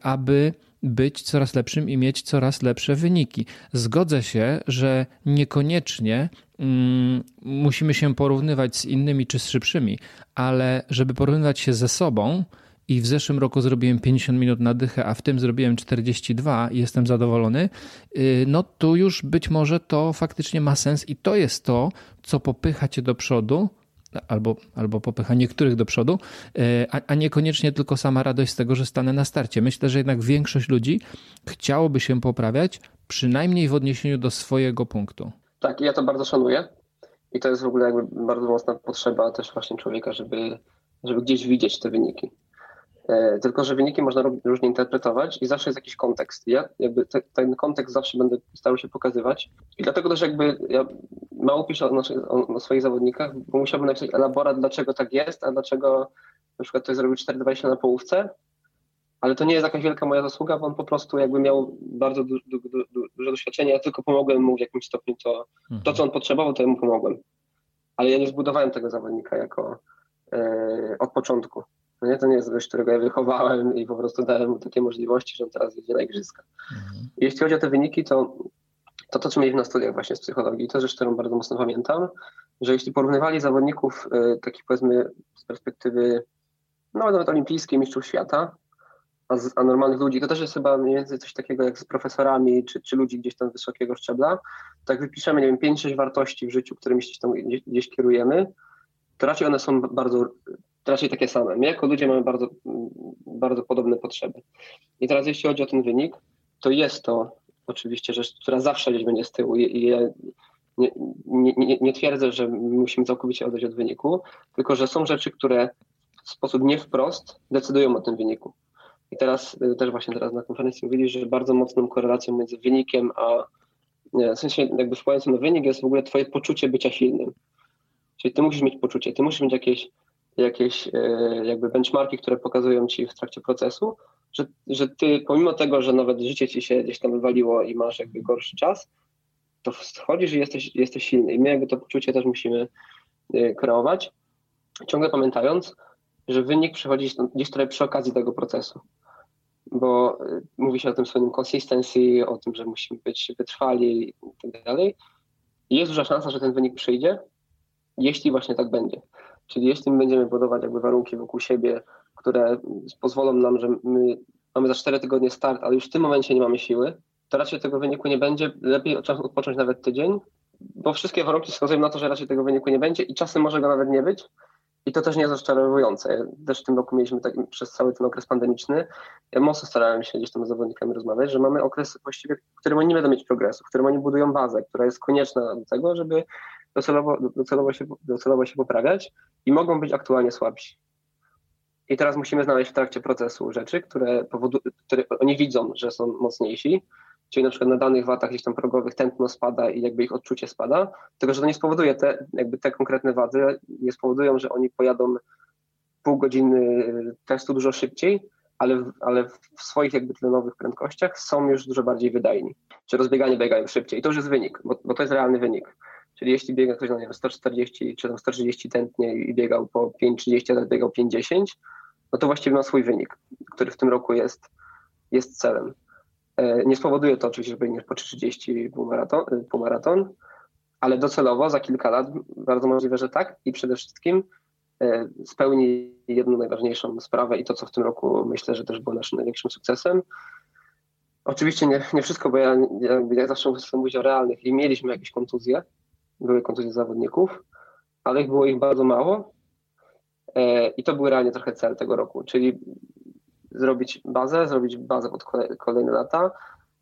Speaker 1: aby być coraz lepszym i mieć coraz lepsze wyniki. Zgodzę się, że niekoniecznie mm, musimy się porównywać z innymi czy z szybszymi, ale żeby porównywać się ze sobą, i w zeszłym roku zrobiłem 50 minut na dychę, a w tym zrobiłem 42 i jestem zadowolony, y, no to już być może to faktycznie ma sens i to jest to, co popycha cię do przodu, albo, albo popycha niektórych do przodu, e, a, a niekoniecznie tylko sama radość z tego, że stanę na starcie. Myślę, że jednak większość ludzi chciałoby się poprawiać, przynajmniej w odniesieniu do swojego punktu.
Speaker 2: Tak, ja to bardzo szanuję. I to jest w ogóle jakby bardzo mocna potrzeba też właśnie człowieka, żeby, żeby gdzieś widzieć te wyniki. E, tylko, że wyniki można różnie interpretować i zawsze jest jakiś kontekst. Ja jakby te, ten kontekst zawsze będę starał się pokazywać. I dlatego też jakby ja mało piszę o, o, o swoich zawodnikach, bo musiałbym napisać elaborat, dlaczego tak jest, a dlaczego na przykład ktoś zrobił 4,20 na połówce, ale to nie jest jakaś wielka moja zasługa, bo on po prostu jakby miał bardzo du, du, du, duże doświadczenie, ja tylko pomogłem mu w jakimś stopniu to, mhm. to co on potrzebował, to ja mu pomogłem. Ale ja nie zbudowałem tego zawodnika jako e, od początku. No nie, to nie jest gość, którego ja wychowałem i po prostu dałem mu takie możliwości, że on teraz jedzie na igrzyska. Mhm. Jeśli chodzi o te wyniki, to to, to co mieliśmy na studiach właśnie z psychologii, to rzecz, którą bardzo mocno pamiętam, że jeśli porównywali zawodników y, takich powiedzmy z perspektywy no, nawet olimpijskiej, mistrzów świata, a, z, a, normalnych ludzi, to też jest chyba mniej więcej coś takiego jak z profesorami, czy, czy ludzi gdzieś tam wysokiego szczebla, tak wypiszemy, nie wiem, 5-6 wartości w życiu, którymi się tam gdzieś, gdzieś kierujemy, to raczej one są bardzo raczej takie same. My jako ludzie mamy bardzo, bardzo podobne potrzeby. I teraz jeśli chodzi o ten wynik, to jest to oczywiście rzecz, która zawsze gdzieś będzie z tyłu i ja nie, nie, nie, nie twierdzę, że musimy całkowicie odejść od wyniku, tylko że są rzeczy, które w sposób nie wprost decydują o tym wyniku. I teraz y, też właśnie teraz na konferencji mówili, że bardzo mocną korelacją między wynikiem a w sensie jakby wpływającym na wynik jest w ogóle twoje poczucie bycia silnym. Czyli ty musisz mieć poczucie, ty musisz mieć jakieś jakieś e, jakby benchmarki, które pokazują ci w trakcie procesu, że, że ty pomimo tego, że nawet życie ci się gdzieś tam wywaliło i masz jakby gorszy czas, to wchodzisz i jesteś, jesteś silny. I my jakby to poczucie też musimy e, kreować, ciągle pamiętając, że wynik przychodzi gdzieś trochę przy okazji tego procesu. Bo e, mówi się o tym swoim consistency, o tym, że musimy być wytrwali i tak dalej. Jest duża szansa, że ten wynik przyjdzie, jeśli właśnie tak będzie. Czyli jeśli my będziemy budować jakby warunki wokół siebie, które pozwolą nam, że my mamy za 4 tygodnie start, ale już w tym momencie nie mamy siły, to raczej tego wyniku nie będzie. Lepiej odpocząć nawet tydzień, bo wszystkie warunki wskazują na to, że raczej tego wyniku nie będzie i czasem może go nawet nie być. I to też nie jest rozczarowujące. Też w tym roku mieliśmy tak, przez cały ten okres pandemiczny. Ja mocno starałem się gdzieś tam z zawodnikami rozmawiać, że mamy okres właściwie, w którym oni nie będą mieć progresu, w którym oni budują bazę, która jest konieczna do tego, żeby docelowo, docelowo, się, docelowo się poprawiać i mogą być aktualnie słabsi. I teraz musimy znaleźć w trakcie procesu rzeczy, które, powodu, które oni widzą, że są mocniejsi, czyli na przykład na danych watach gdzieś tam progowych tętno spada i jakby ich odczucie spada, tylko że to nie spowoduje, te, jakby te konkretne wady nie spowodują, że oni pojadą pół godziny testu dużo szybciej, ale, ale w swoich jakby tlenowych prędkościach są już dużo bardziej wydajni. Czy rozbieganie biegają szybciej. I to już jest wynik, bo, bo to jest realny wynik. Czyli jeśli biega ktoś, wiem, 140 czy tam 130 tętnie i biegał po 5,30, a teraz biegał 5,10, no to właściwie ma swój wynik, który w tym roku jest, jest celem. E, nie spowoduje to oczywiście, że biegniesz po 30 półmaraton, e, półmaraton, ale docelowo za kilka lat bardzo możliwe, że tak i przede wszystkim e, spełni jedną najważniejszą sprawę i to, co w tym roku myślę, że też było naszym największym sukcesem. Oczywiście nie, nie wszystko, bo ja, ja, ja zawsze mówić o realnych i mieliśmy jakieś kontuzje, były kontuzje zawodników, ale ich było ich bardzo mało i to był realnie trochę cel tego roku, czyli zrobić bazę, zrobić bazę pod kolejne lata,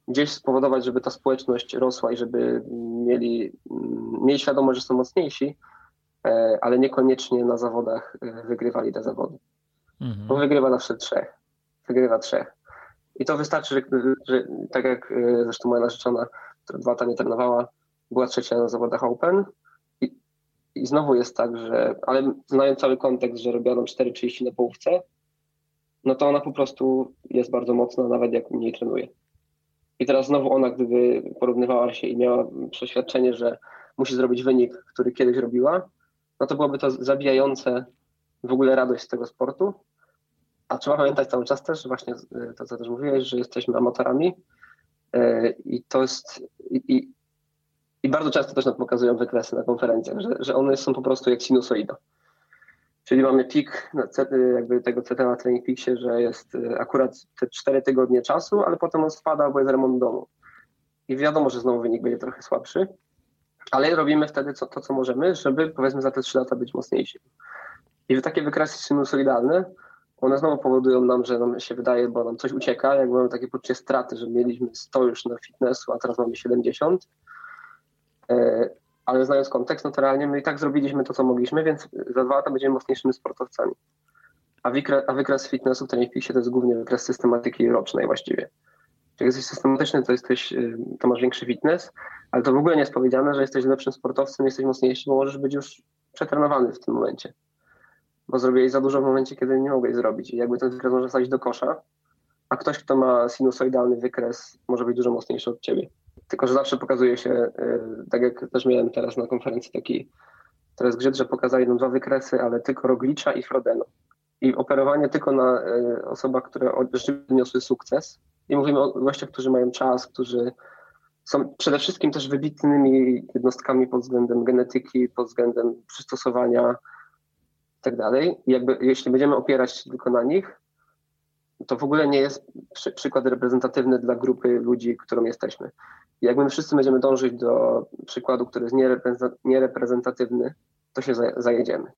Speaker 2: gdzieś spowodować, żeby ta społeczność rosła i żeby mieli, mieli świadomość, że są mocniejsi, e, ale niekoniecznie na zawodach e, wygrywali te zawody. Mhm. Bo wygrywa zawsze trzech. Wygrywa trzech. I to wystarczy, że, że tak jak e, zresztą moja narzeczona, która dwa lata nie trenowała, była trzecia na zawodach Open. I, I znowu jest tak, że, ale znając cały kontekst, że robiono 4,30 na połówce, no to ona po prostu jest bardzo mocna, nawet jak mniej trenuje. I teraz znowu ona, gdyby porównywała się i miała przeświadczenie, że musi zrobić wynik, który kiedyś robiła, no to byłoby to zabijające w ogóle radość z tego sportu. A trzeba pamiętać cały czas też, właśnie to, co też mówiłeś, że jesteśmy amatorami e, i to jest. I, i, i bardzo często też nam pokazują wykresy na konferencjach, że, że one są po prostu jak sinusoida. Czyli mamy pik jakby tego CT na Training Peaksie, że jest y, akurat te 4 tygodnie czasu, ale potem on spada, bo jest remont domu. I wiadomo, że znowu wynik będzie trochę słabszy, ale robimy wtedy co, to, co możemy, żeby powiedzmy za te 3 lata być mocniejsi. I takie wykresy sinusoidalne, one znowu powodują nam, że nam się wydaje, bo nam coś ucieka, jak mamy takie poczucie straty, że mieliśmy 100 już na fitnessu, a teraz mamy 70 ale znając kontekst, no to realnie my i tak zrobiliśmy to, co mogliśmy, więc za dwa lata będziemy mocniejszymi sportowcami. A, wykres, a wykres fitnessu w Tenerife to jest głównie wykres systematyki rocznej właściwie. Jak jesteś systematyczny, to, jesteś, y, to masz większy fitness, ale to w ogóle nie jest powiedziane, że jesteś lepszym sportowcem, jesteś mocniejszy, bo możesz być już przetrenowany w tym momencie. Bo zrobiłeś za dużo w momencie, kiedy nie mogłeś zrobić. I jakby ten wykres może wsadzić do kosza, a ktoś, kto ma sinusoidalny wykres, może być dużo mocniejszy od ciebie. Tylko, że zawsze pokazuje się, y, tak jak też miałem teraz na konferencji taki teraz grzyd, że pokazali nam dwa wykresy, ale tylko Roglicza i Frodeno. I operowanie tylko na y, osobach, które rzeczywiście niosły sukces. I mówimy o gościach, którzy mają czas, którzy są przede wszystkim też wybitnymi jednostkami pod względem genetyki, pod względem przystosowania i tak. I jakby jeśli będziemy opierać się tylko na nich, to w ogóle nie jest przy, przykład reprezentatywny dla grupy ludzi, którą jesteśmy. Jak my wszyscy będziemy dążyć do przykładu, który jest niereprezentatywny, to się zajedziemy.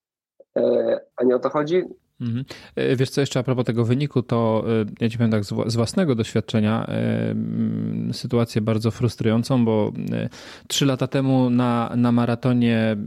Speaker 2: E, a nie o to chodzi? Mhm.
Speaker 1: E, wiesz co, jeszcze a propos tego wyniku, to e, ja ci powiem tak z własnego doświadczenia sytuację bardzo frustrującą, bo trzy lata temu na, na maratonie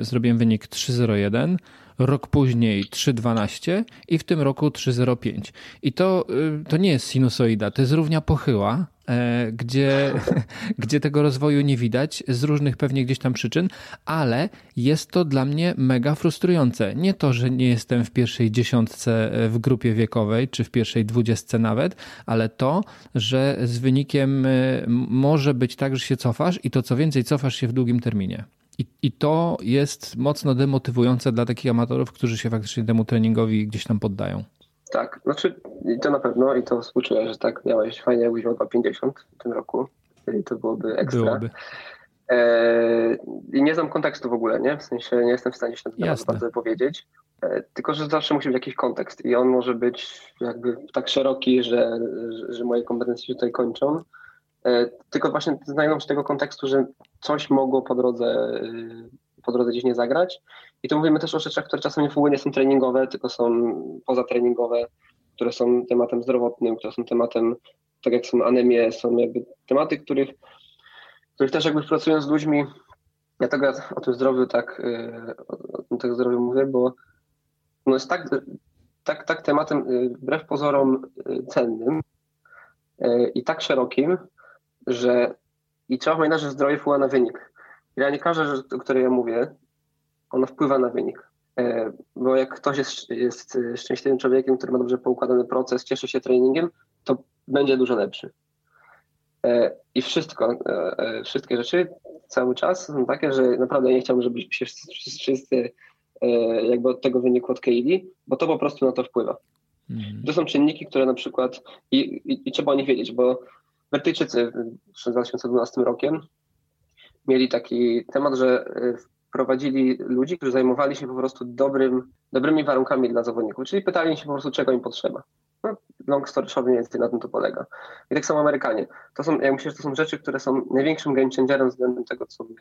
Speaker 1: zrobiłem wynik 3.01, rok później 3,12 i w tym roku 3,05. I to, y, to nie jest sinusoida, to jest równia pochyła, e, gdzie, gdzie tego rozwoju nie widać z różnych pewnie gdzieś tam przyczyn, ale jest to dla mnie mega frustrujące. Nie to, że nie jestem w pierwszej dziesiątce e, w grupie wiekowej, czy w pierwszej dwudziestce nawet, ale to, że z wynikiem e, może być tak, że się cofasz i to co więcej cofasz się w długim terminie. I, I to jest mocno demotywujące dla takich amatorów, którzy się faktycznie temu treningowi gdzieś tam poddają.
Speaker 2: Tak, znaczy to na pewno i to współczuję, że tak miałeś fajnie, jakbyś miał 50 w tym roku, czyli to byłoby ekstra. Byłoby. E, I nie znam kontekstu w ogóle, nie? W sensie nie jestem w stanie się na temat bardzo powiedzieć. E, tylko, że zawsze musi być jakiś kontekst i on może być jakby tak szeroki, że, że, że moje kompetencje się tutaj kończą. E, tylko właśnie znajdą się tego kontekstu, że coś mogło po drodze, y, po drodze gdzieś nie zagrać. I tu mówimy też o rzeczach, które czasem w ogóle nie są treningowe, tylko są pozatreningowe, które są tematem zdrowotnym, które są tematem, tak jak są anemie, są jakby tematy, których, których też jakby pracując z ludźmi, ja tego o tym zdrowiu tak, y, o, tym zdrowiu mówię, bo no jest tak, tak, tak tematem wbrew pozorom cennym i tak szerokim, że i trzeba pamiętać, że zdrowie wpływa na wynik. Ja nie każda rzecz, o której ja mówię, ona wpływa na wynik. E, bo jak ktoś jest, jest szczęśliwym człowiekiem, który ma dobrze poukładany proces, cieszy się treningiem, to będzie dużo lepszy. E, I wszystko, e, wszystkie rzeczy cały czas są takie, że naprawdę nie chciałbym, żebyśmy się wszyscy jakby od tego wyniku odkleili, bo to po prostu na to wpływa. Mhm. To są czynniki, które na przykład, i, i, i trzeba o nich wiedzieć, bo Brytyjczycy przed 2012 rokiem mieli taki temat, że prowadzili ludzi, którzy zajmowali się po prostu dobrym, dobrymi warunkami dla zawodników, czyli pytali się po prostu, czego im potrzeba. No, long story short, mniej więcej na tym to polega. I tak samo Amerykanie. To są, ja myślę, że to są rzeczy, które są największym game changerem względem tego, co my,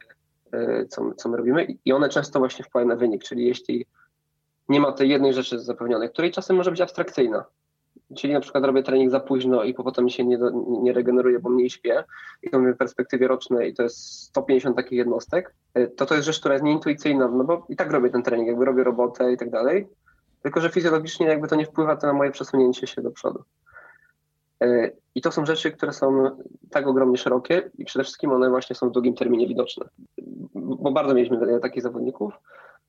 Speaker 2: e, co, co my robimy i one często właśnie wpływają na wynik, czyli jeśli nie ma tej jednej rzeczy zapewnionej, której czasem może być abstrakcyjna, czyli na przykład robię trening za późno i potem się nie, nie regeneruję, bo mniej śpię i to mówię w perspektywie rocznej i to jest 150 takich jednostek, e, to to jest rzecz, która jest nieintuicyjna, no bo i tak robię ten trening, jakby robię robotę i tak dalej, tylko że fizjologicznie jakby to nie wpływa to na moje przesunięcie się do przodu. E, I to są rzeczy, które są tak ogromnie szerokie i przede wszystkim one właśnie są w długim terminie widoczne. Bo bardzo mieliśmy takich zawodników,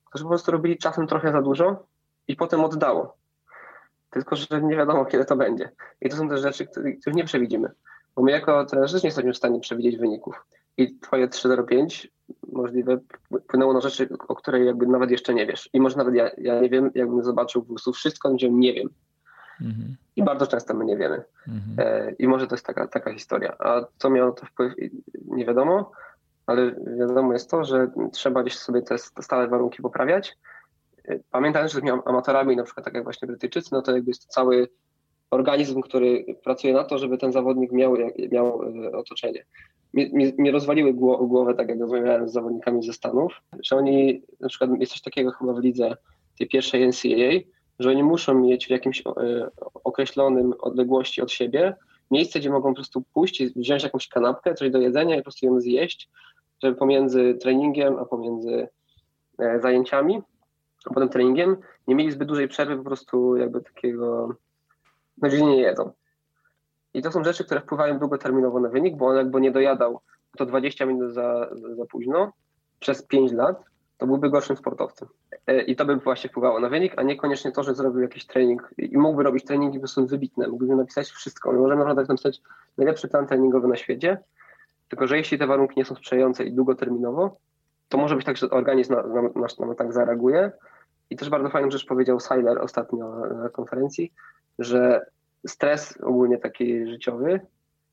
Speaker 2: którzy po prostu robili czasem trochę za dużo i potem oddało tylko że nie wiadomo, kiedy to będzie. I to są też rzeczy, których nie przewidzimy. Bo my jako trenerzy nie jesteśmy w stanie przewidzieć wyników. I twoje 3.05 możliwe płynęło na rzeczy, o której jakby nawet jeszcze nie wiesz. I może nawet ja, ja nie wiem, jakbym zobaczył po prostu wszystko, gdzie nie wiem. Mhm. I bardzo często my nie wiemy. Mhm. E, I może to jest taka, taka historia. A co miało to wpływ, nie wiadomo, ale wiadomo jest to, że trzeba gdzieś sobie te stałe warunki poprawiać pamiętając, że jesteśmy amatorami, na przykład tak jak właśnie Brytyjczycy, no to jakby jest to cały organizm, który pracuje na to, żeby ten zawodnik miał, miał e, otoczenie. Nie rozwaliły głowę, tak jak rozmawiałem z zawodnikami ze Stanów, że oni, na przykład jest coś takiego chyba w lidze tej pierwszej NCAA, że oni muszą mieć w jakimś e, określonym odległości od siebie miejsce, gdzie mogą po prostu pójść, wziąć jakąś kanapkę, coś do jedzenia i po prostu ją zjeść, żeby pomiędzy treningiem a pomiędzy e, zajęciami potem treningiem, nie mieli zbyt dużej przerwy, po prostu jakby takiego, no gdzie nie jedzą. I to są rzeczy, które wpływają długoterminowo na wynik, bo on jakby nie dojadał to 20 minut za, za późno przez 5 lat, to byłby gorszym sportowcem. E, I to by właśnie wpływało na wynik, a niekoniecznie to, że zrobił jakiś trening i mógłby robić treningi, bo są wybitne, mógłby napisać wszystko. My możemy naprawdę napisać najlepszy plan treningowy na świecie, tylko że jeśli te warunki nie są sprzyjające i długoterminowo, to może być tak, że organizm nasz na, na, na tak zareaguje. I też bardzo fajną rzecz powiedział Seiler ostatnio na konferencji, że stres ogólnie taki życiowy,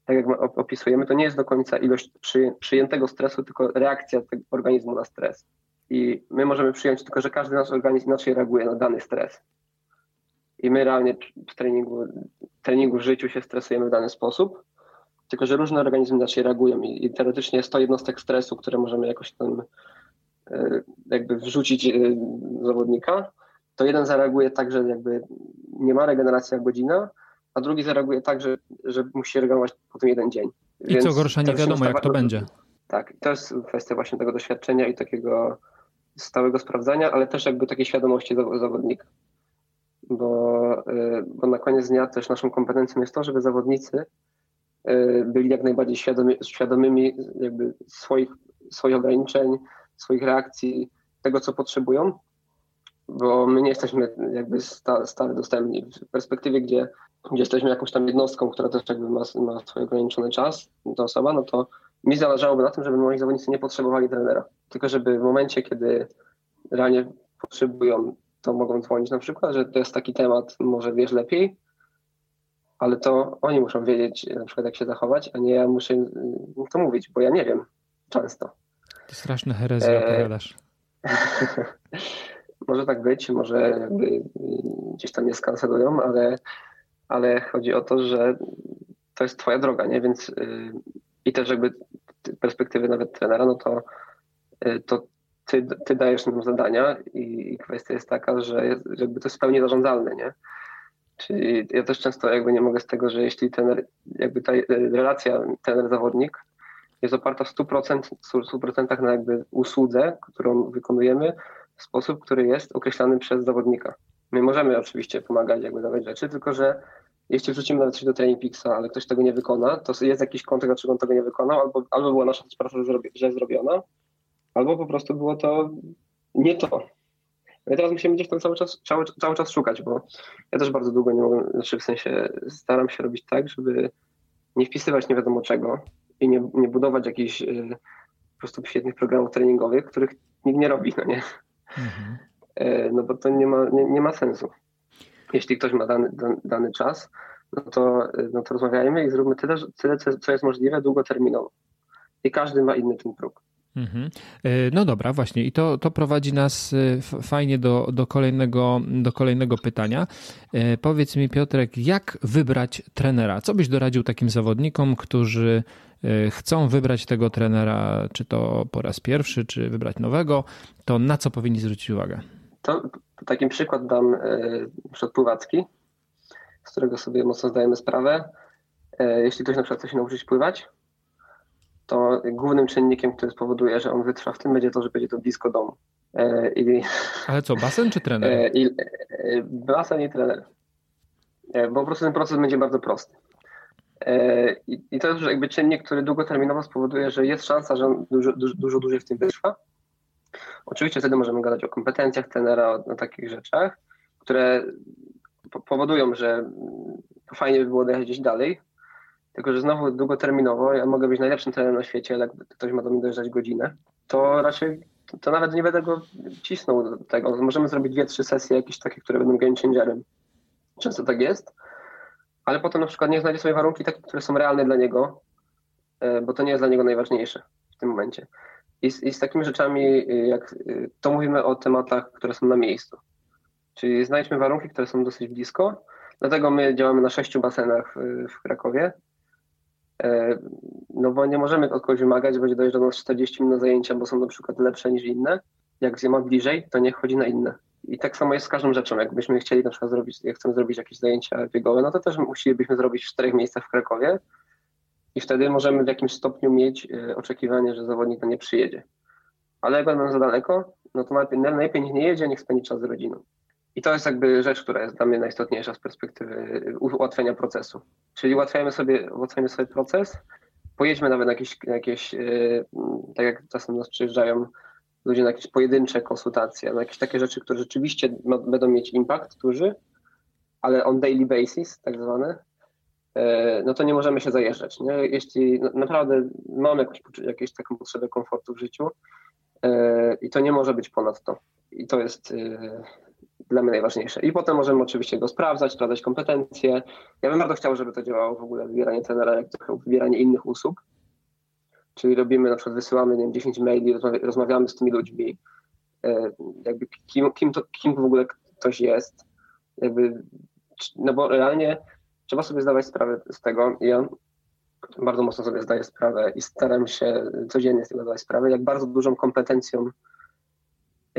Speaker 2: tak jak opisujemy, to nie jest do końca ilość przyjętego stresu, tylko reakcja tego organizmu na stres. I my możemy przyjąć tylko, że każdy nasz organizm inaczej reaguje na dany stres. I my realnie w treningu, treningu w życiu się stresujemy w dany sposób, tylko że różne organizmy inaczej reagują i, i teoretycznie jest to jednostek stresu, które możemy jakoś tam e, jakby wrzucić e, zawodnika, to jeden zareaguje tak, że jakby nie ma regeneracji jak godzina, a drugi zareaguje tak, że, że musi reagować po tym jeden dzień.
Speaker 1: I Więc co gorsza, nie wiadomo jak to będzie.
Speaker 2: Tak, to jest kwestia właśnie tego doświadczenia i takiego stałego sprawdzania, ale też jakby takiej świadomości zawodnika. Bo, e, bo na koniec dnia też naszą kompetencją jest to, żeby zawodnicy byli jak najbardziej świadomi, świadomymi jakby swoich, swoich ograniczeń, swoich reakcji, tego co potrzebują, bo my nie jesteśmy jakby sta, stale dostępni. W perspektywie, gdzie, gdzie jesteśmy jakąś tam jednostką, która też jakby ma, ma swój ograniczony czas, ta osoba, no to mi zależałoby na tym, żeby moi zawodnicy nie potrzebowali trenera. Tylko żeby w momencie, kiedy realnie potrzebują, to mogą dzwonić na przykład, że to jest taki temat, może wiesz lepiej, ale to oni muszą wiedzieć na przykład jak się zachować, a nie ja muszę im to mówić, bo ja nie wiem często.
Speaker 1: To straszne herezje e... opowiadasz.
Speaker 2: może tak być, może jakby gdzieś tam mnie skancelują, ale, ale chodzi o to, że to jest twoja droga, nie? Więc yy, i też jakby perspektywy nawet trenera, no to, yy, to ty, ty dajesz nam zadania i, i kwestia jest taka, że jest, jakby to jest w pełni zarządzalne, nie? Czyli ja też często jakby nie mogę z tego, że jeśli ten, jakby ta relacja trener-zawodnik jest oparta w 100%, 100% na jakby usłudze, którą wykonujemy w sposób, który jest określany przez zawodnika. My możemy oczywiście pomagać, jakby dawać rzeczy, tylko że jeśli wrzucimy nawet coś do Training Pixa, ale ktoś tego nie wykona, to jest jakiś kontekst, dlaczego on tego nie wykonał, albo, albo była nasza praca źle zrobiona, albo po prostu było to nie to. No i teraz musimy gdzieś tam cały czas, cały, cały czas szukać, bo ja też bardzo długo nie mogę, znaczy w sensie staram się robić tak, żeby nie wpisywać nie wiadomo czego i nie, nie budować jakichś y, po prostu świetnych programów treningowych, których nikt nie robi, no nie? Mhm. E, no bo to nie ma, nie, nie ma sensu. Jeśli ktoś ma dany, dany czas, no to, no to rozmawiajmy i zróbmy tyle, tyle, co jest możliwe długoterminowo. I każdy ma inny ten próg. Mhm.
Speaker 1: E, no dobra, właśnie. I to, to prowadzi nas e, fajnie do, do, kolejnego, do kolejnego pytania. E, powiedz mi, Piotrek, jak wybrać trenera? Co byś doradził takim zawodnikom, którzy chcą wybrać tego trenera, czy to po raz pierwszy, czy wybrać nowego, to na co powinni zwrócić uwagę?
Speaker 2: To, przykład dam przed pływacki, z którego sobie mocno zdajemy sprawę. Jeśli ktoś na przykład chce się nauczyć pływać, to głównym czynnikiem, który spowoduje, że on wytrwa w tym, będzie to, że będzie to blisko domu.
Speaker 1: E, I, Ale co, basen czy trener? E,
Speaker 2: I, e, basen i trener. Bo po prostu ten proces będzie bardzo prosty. I, I, to jest jakby czynnik, który długoterminowo spowoduje, że jest szansa, że on dużo, dużo, dużo dłużej w tym wytrwa. Oczywiście wtedy możemy gadać o kompetencjach trenera, o, o takich rzeczach, które powodują, że fajnie by było dojechać gdzieś dalej, tylko, że znowu długoterminowo ja mogę być najlepszym trenerem na świecie, ale jak ktoś ma do mnie dojeżdżać godzinę, to raczej to, nawet nie będę go cisnął do tego. Możemy zrobić dwie, trzy sesje jakieś takie, które będą game changerem. Często tak jest, ale potem na przykład nie znajdzie sobie warunki takie, które są realne dla niego, e, bo to nie jest dla niego najważniejsze w tym momencie. I z, i z takimi rzeczami, e, jak e, to mówimy o tematach, które są na miejscu. Czyli znajdźmy warunki, które są dosyć blisko. Dlatego my działamy na sześciu basenach w, Krakowie no bo nie możemy od kogoś wymagać, że będzie dojeżdżał nas 40 minut zajęcia, bo są na przykład lepsze niż inne. Jak ma bliżej, to niech chodzi na inne. I tak samo jest z każdą rzeczą. Jakbyśmy chcieli na przykład zrobić, jak chcemy zrobić jakieś zajęcia biegowe, no to też musielibyśmy zrobić w czterech miejscach w Krakowie i wtedy możemy w jakimś stopniu mieć e, oczekiwanie, że zawodnik nie przyjedzie. Ale jak będą za daleko, no to najlepiej niech nie jedzie, niech spędzi czas z rodziną. I to jest jakby rzecz, która jest dla mnie najistotniejsza z perspektywy ułatwienia procesu. Czyli ułatwiamy sobie, ułatwiamy sobie proces, pojedźmy nawet na jakieś, jakieś yy, tak jak czasem nas przyjeżdżają ludzie na jakieś pojedyncze konsultacje, na jakieś takie rzeczy, które rzeczywiście ma, będą mieć impact duży, ale on daily basis, tak zwane, yy, no to nie możemy się zajeżdżać. Nie? Jeśli naprawdę mamy jakąś, jakąś taką potrzebę komfortu w życiu i to nie może być ponad to. I to jest dla mnie najważniejsze. I potem możemy oczywiście go sprawdzać, sprawdzać kompetencje. Ja bym bardzo chciał, żeby to działało w ogóle wybieranie trenera, jak wybieranie innych usług. Czyli robimy, na przykład wysyłamy nie wiem, 10 maili, rozmawiamy z tymi ludźmi, e, jakby kim, kim, to, kim w ogóle ktoś jest. Jakby, no bo realnie trzeba sobie zdawać sprawę z tego. Ja bardzo mocno sobie zdaję sprawę i staram się codziennie z tego zdawać sprawę, jak bardzo dużą kompetencją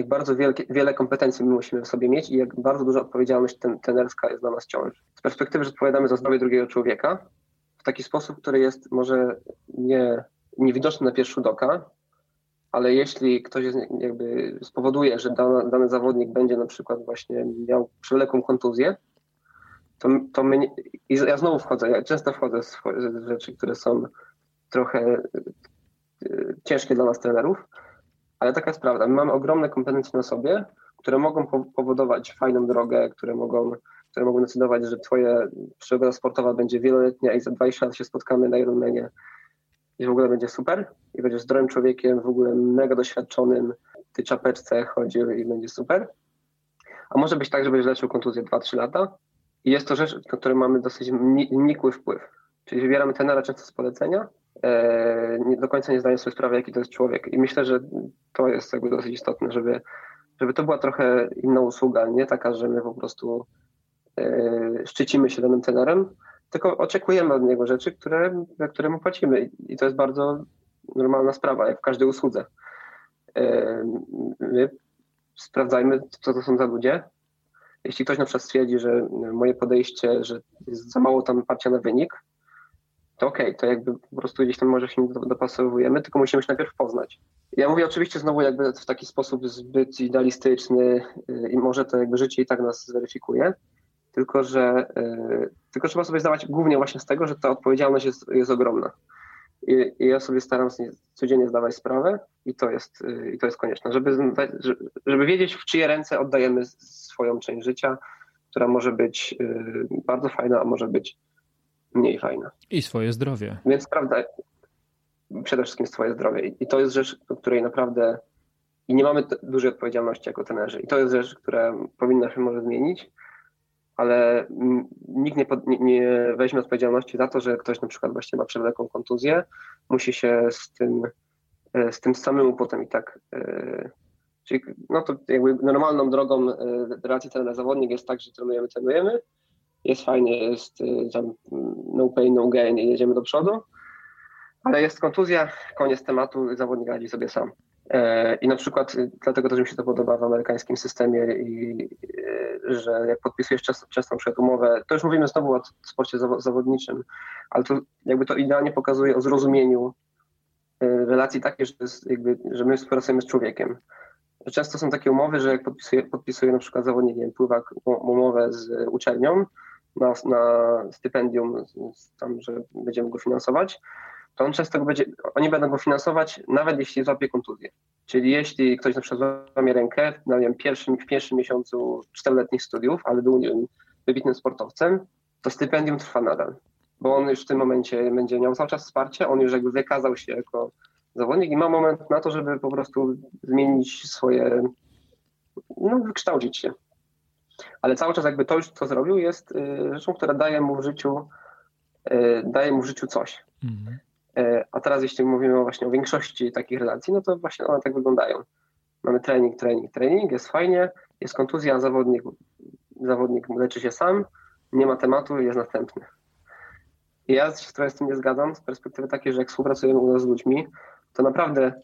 Speaker 2: jak bardzo wielkie, wiele kompetencji my musimy w sobie mieć i jak bardzo duża odpowiedzialność ten, tenerska jest na nas ciąży. Z perspektywy, że odpowiadamy za zdrowie drugiego człowieka w taki sposób, który jest może nie, niewidoczny na pierwszy rzut oka, ale jeśli ktoś jest, jakby spowoduje, że dana, dany zawodnik będzie na przykład właśnie miał przewlekłą kontuzję, to, to my, i ja znowu wchodzę, ja często wchodzę z rzeczy, które są trochę y, ciężkie dla nas trenerów, ale taka jest prawda. My mamy ogromne kompetencje na sobie, które mogą powodować fajną drogę, które mogą, które mogą decydować, że twoja przygoda sportowa będzie wieloletnia i za 20 lat się spotkamy na Ironmanie i w ogóle będzie super i będziesz zdrowym człowiekiem, w ogóle mega doświadczonym, w tej czapeczce chodził i będzie super. A może być tak, że będziesz leczył kontuzję 2-3 lata i jest to rzecz, na której mamy dosyć nikły wpływ. Czyli wybieramy tenera często z polecenia, nie do końca nie zdają sobie sprawy, jaki to jest człowiek. I myślę, że to jest jakby dosyć istotne, żeby, żeby to była trochę inna usługa, nie taka, że my po prostu e, szczycimy się danym tenerem, tylko oczekujemy od niego rzeczy, które, za które mu płacimy. I to jest bardzo normalna sprawa, jak w każdej usłudze. my sprawdzajmy, co to są za ludzie. Jeśli ktoś na przykład stwierdzi, że moje podejście, że jest za mało tam parcia na wynik, to okej, okay, to jakby po prostu gdzieś tam może się dopasowujemy, tylko musimy się najpierw poznać. Ja mówię oczywiście znowu jakby w taki sposób zbyt idealistyczny y, i może to jakby życie i tak nas zweryfikuje, tylko że y, tylko trzeba sobie zdawać głównie właśnie z tego, że ta odpowiedzialność jest, jest ogromna. I, I, ja sobie staram się codziennie zdawać sprawę i to jest, y, i to jest konieczne, żeby, żeby wiedzieć, w czyje ręce oddajemy swoją część życia, która może być bardzo fajna, a może być mniej fajna.
Speaker 1: I swoje zdrowie.
Speaker 2: Więc prawda, przede wszystkim swoje zdrowie. I to jest rzecz, o której naprawdę i nie mamy dużej odpowiedzialności jako trenerzy. I to jest rzecz, która powinna się może zmienić, ale nikt nie, pod, nie, nie, weźmie odpowiedzialności za to, że ktoś na przykład właśnie ma przewlekłą kontuzję, musi się z tym, e, z tym samemu potem i tak. E, czyli no to jakby normalną drogą e, relacji trener-zawodnik jest tak, że trenujemy, trenujemy, jest fajnie, jest tam no pain, no gain i jedziemy do przodu, ale jest kontuzja, koniec tematu, zawodnik radzi sobie sam. E, I na przykład y, dlatego też mi się to podoba w amerykańskim systemie i y, że jak podpisujesz często, przed umowę, to już mówimy znowu o sporcie zawodniczym, ale to jakby to idealnie pokazuje o zrozumieniu y, relacji takiej, że, jakby, że my współpracujemy z człowiekiem. Często są takie umowy, że jak podpisuje, podpisuje na przykład zawodnik, nie wiem, pływak umowę z uczelnią na, na stypendium, tam, że będziemy go finansować, to on często będzie, oni będą go finansować, nawet jeśli złapie kontuzję. Czyli jeśli ktoś na przykład złamie rękę no wiem, pierwszym, w pierwszym miesiącu czteroletnich studiów, ale był wiem, wybitnym sportowcem, to stypendium trwa nadal, bo on już w tym momencie będzie miał cały czas wsparcie, on już jakby wykazał się jako zawodnik i ma moment na to, żeby po prostu zmienić swoje, no wykształcić się. Ale cały czas jakby to już, co zrobił, jest y, rzeczą, która daje mu w życiu, y, daje mu w życiu coś. Mhm. E, a teraz jeśli mówimy właśnie o większości takich relacji, no to właśnie one tak wyglądają. Mamy trening, trening, trening, jest fajnie, jest kontuzja, zawodnik, zawodnik leczy się sam, nie ma tematu, jest następny. I ja się trochę z tym nie zgadzam, z perspektywy takiej, że jak współpracujemy u nas z ludźmi, to naprawdę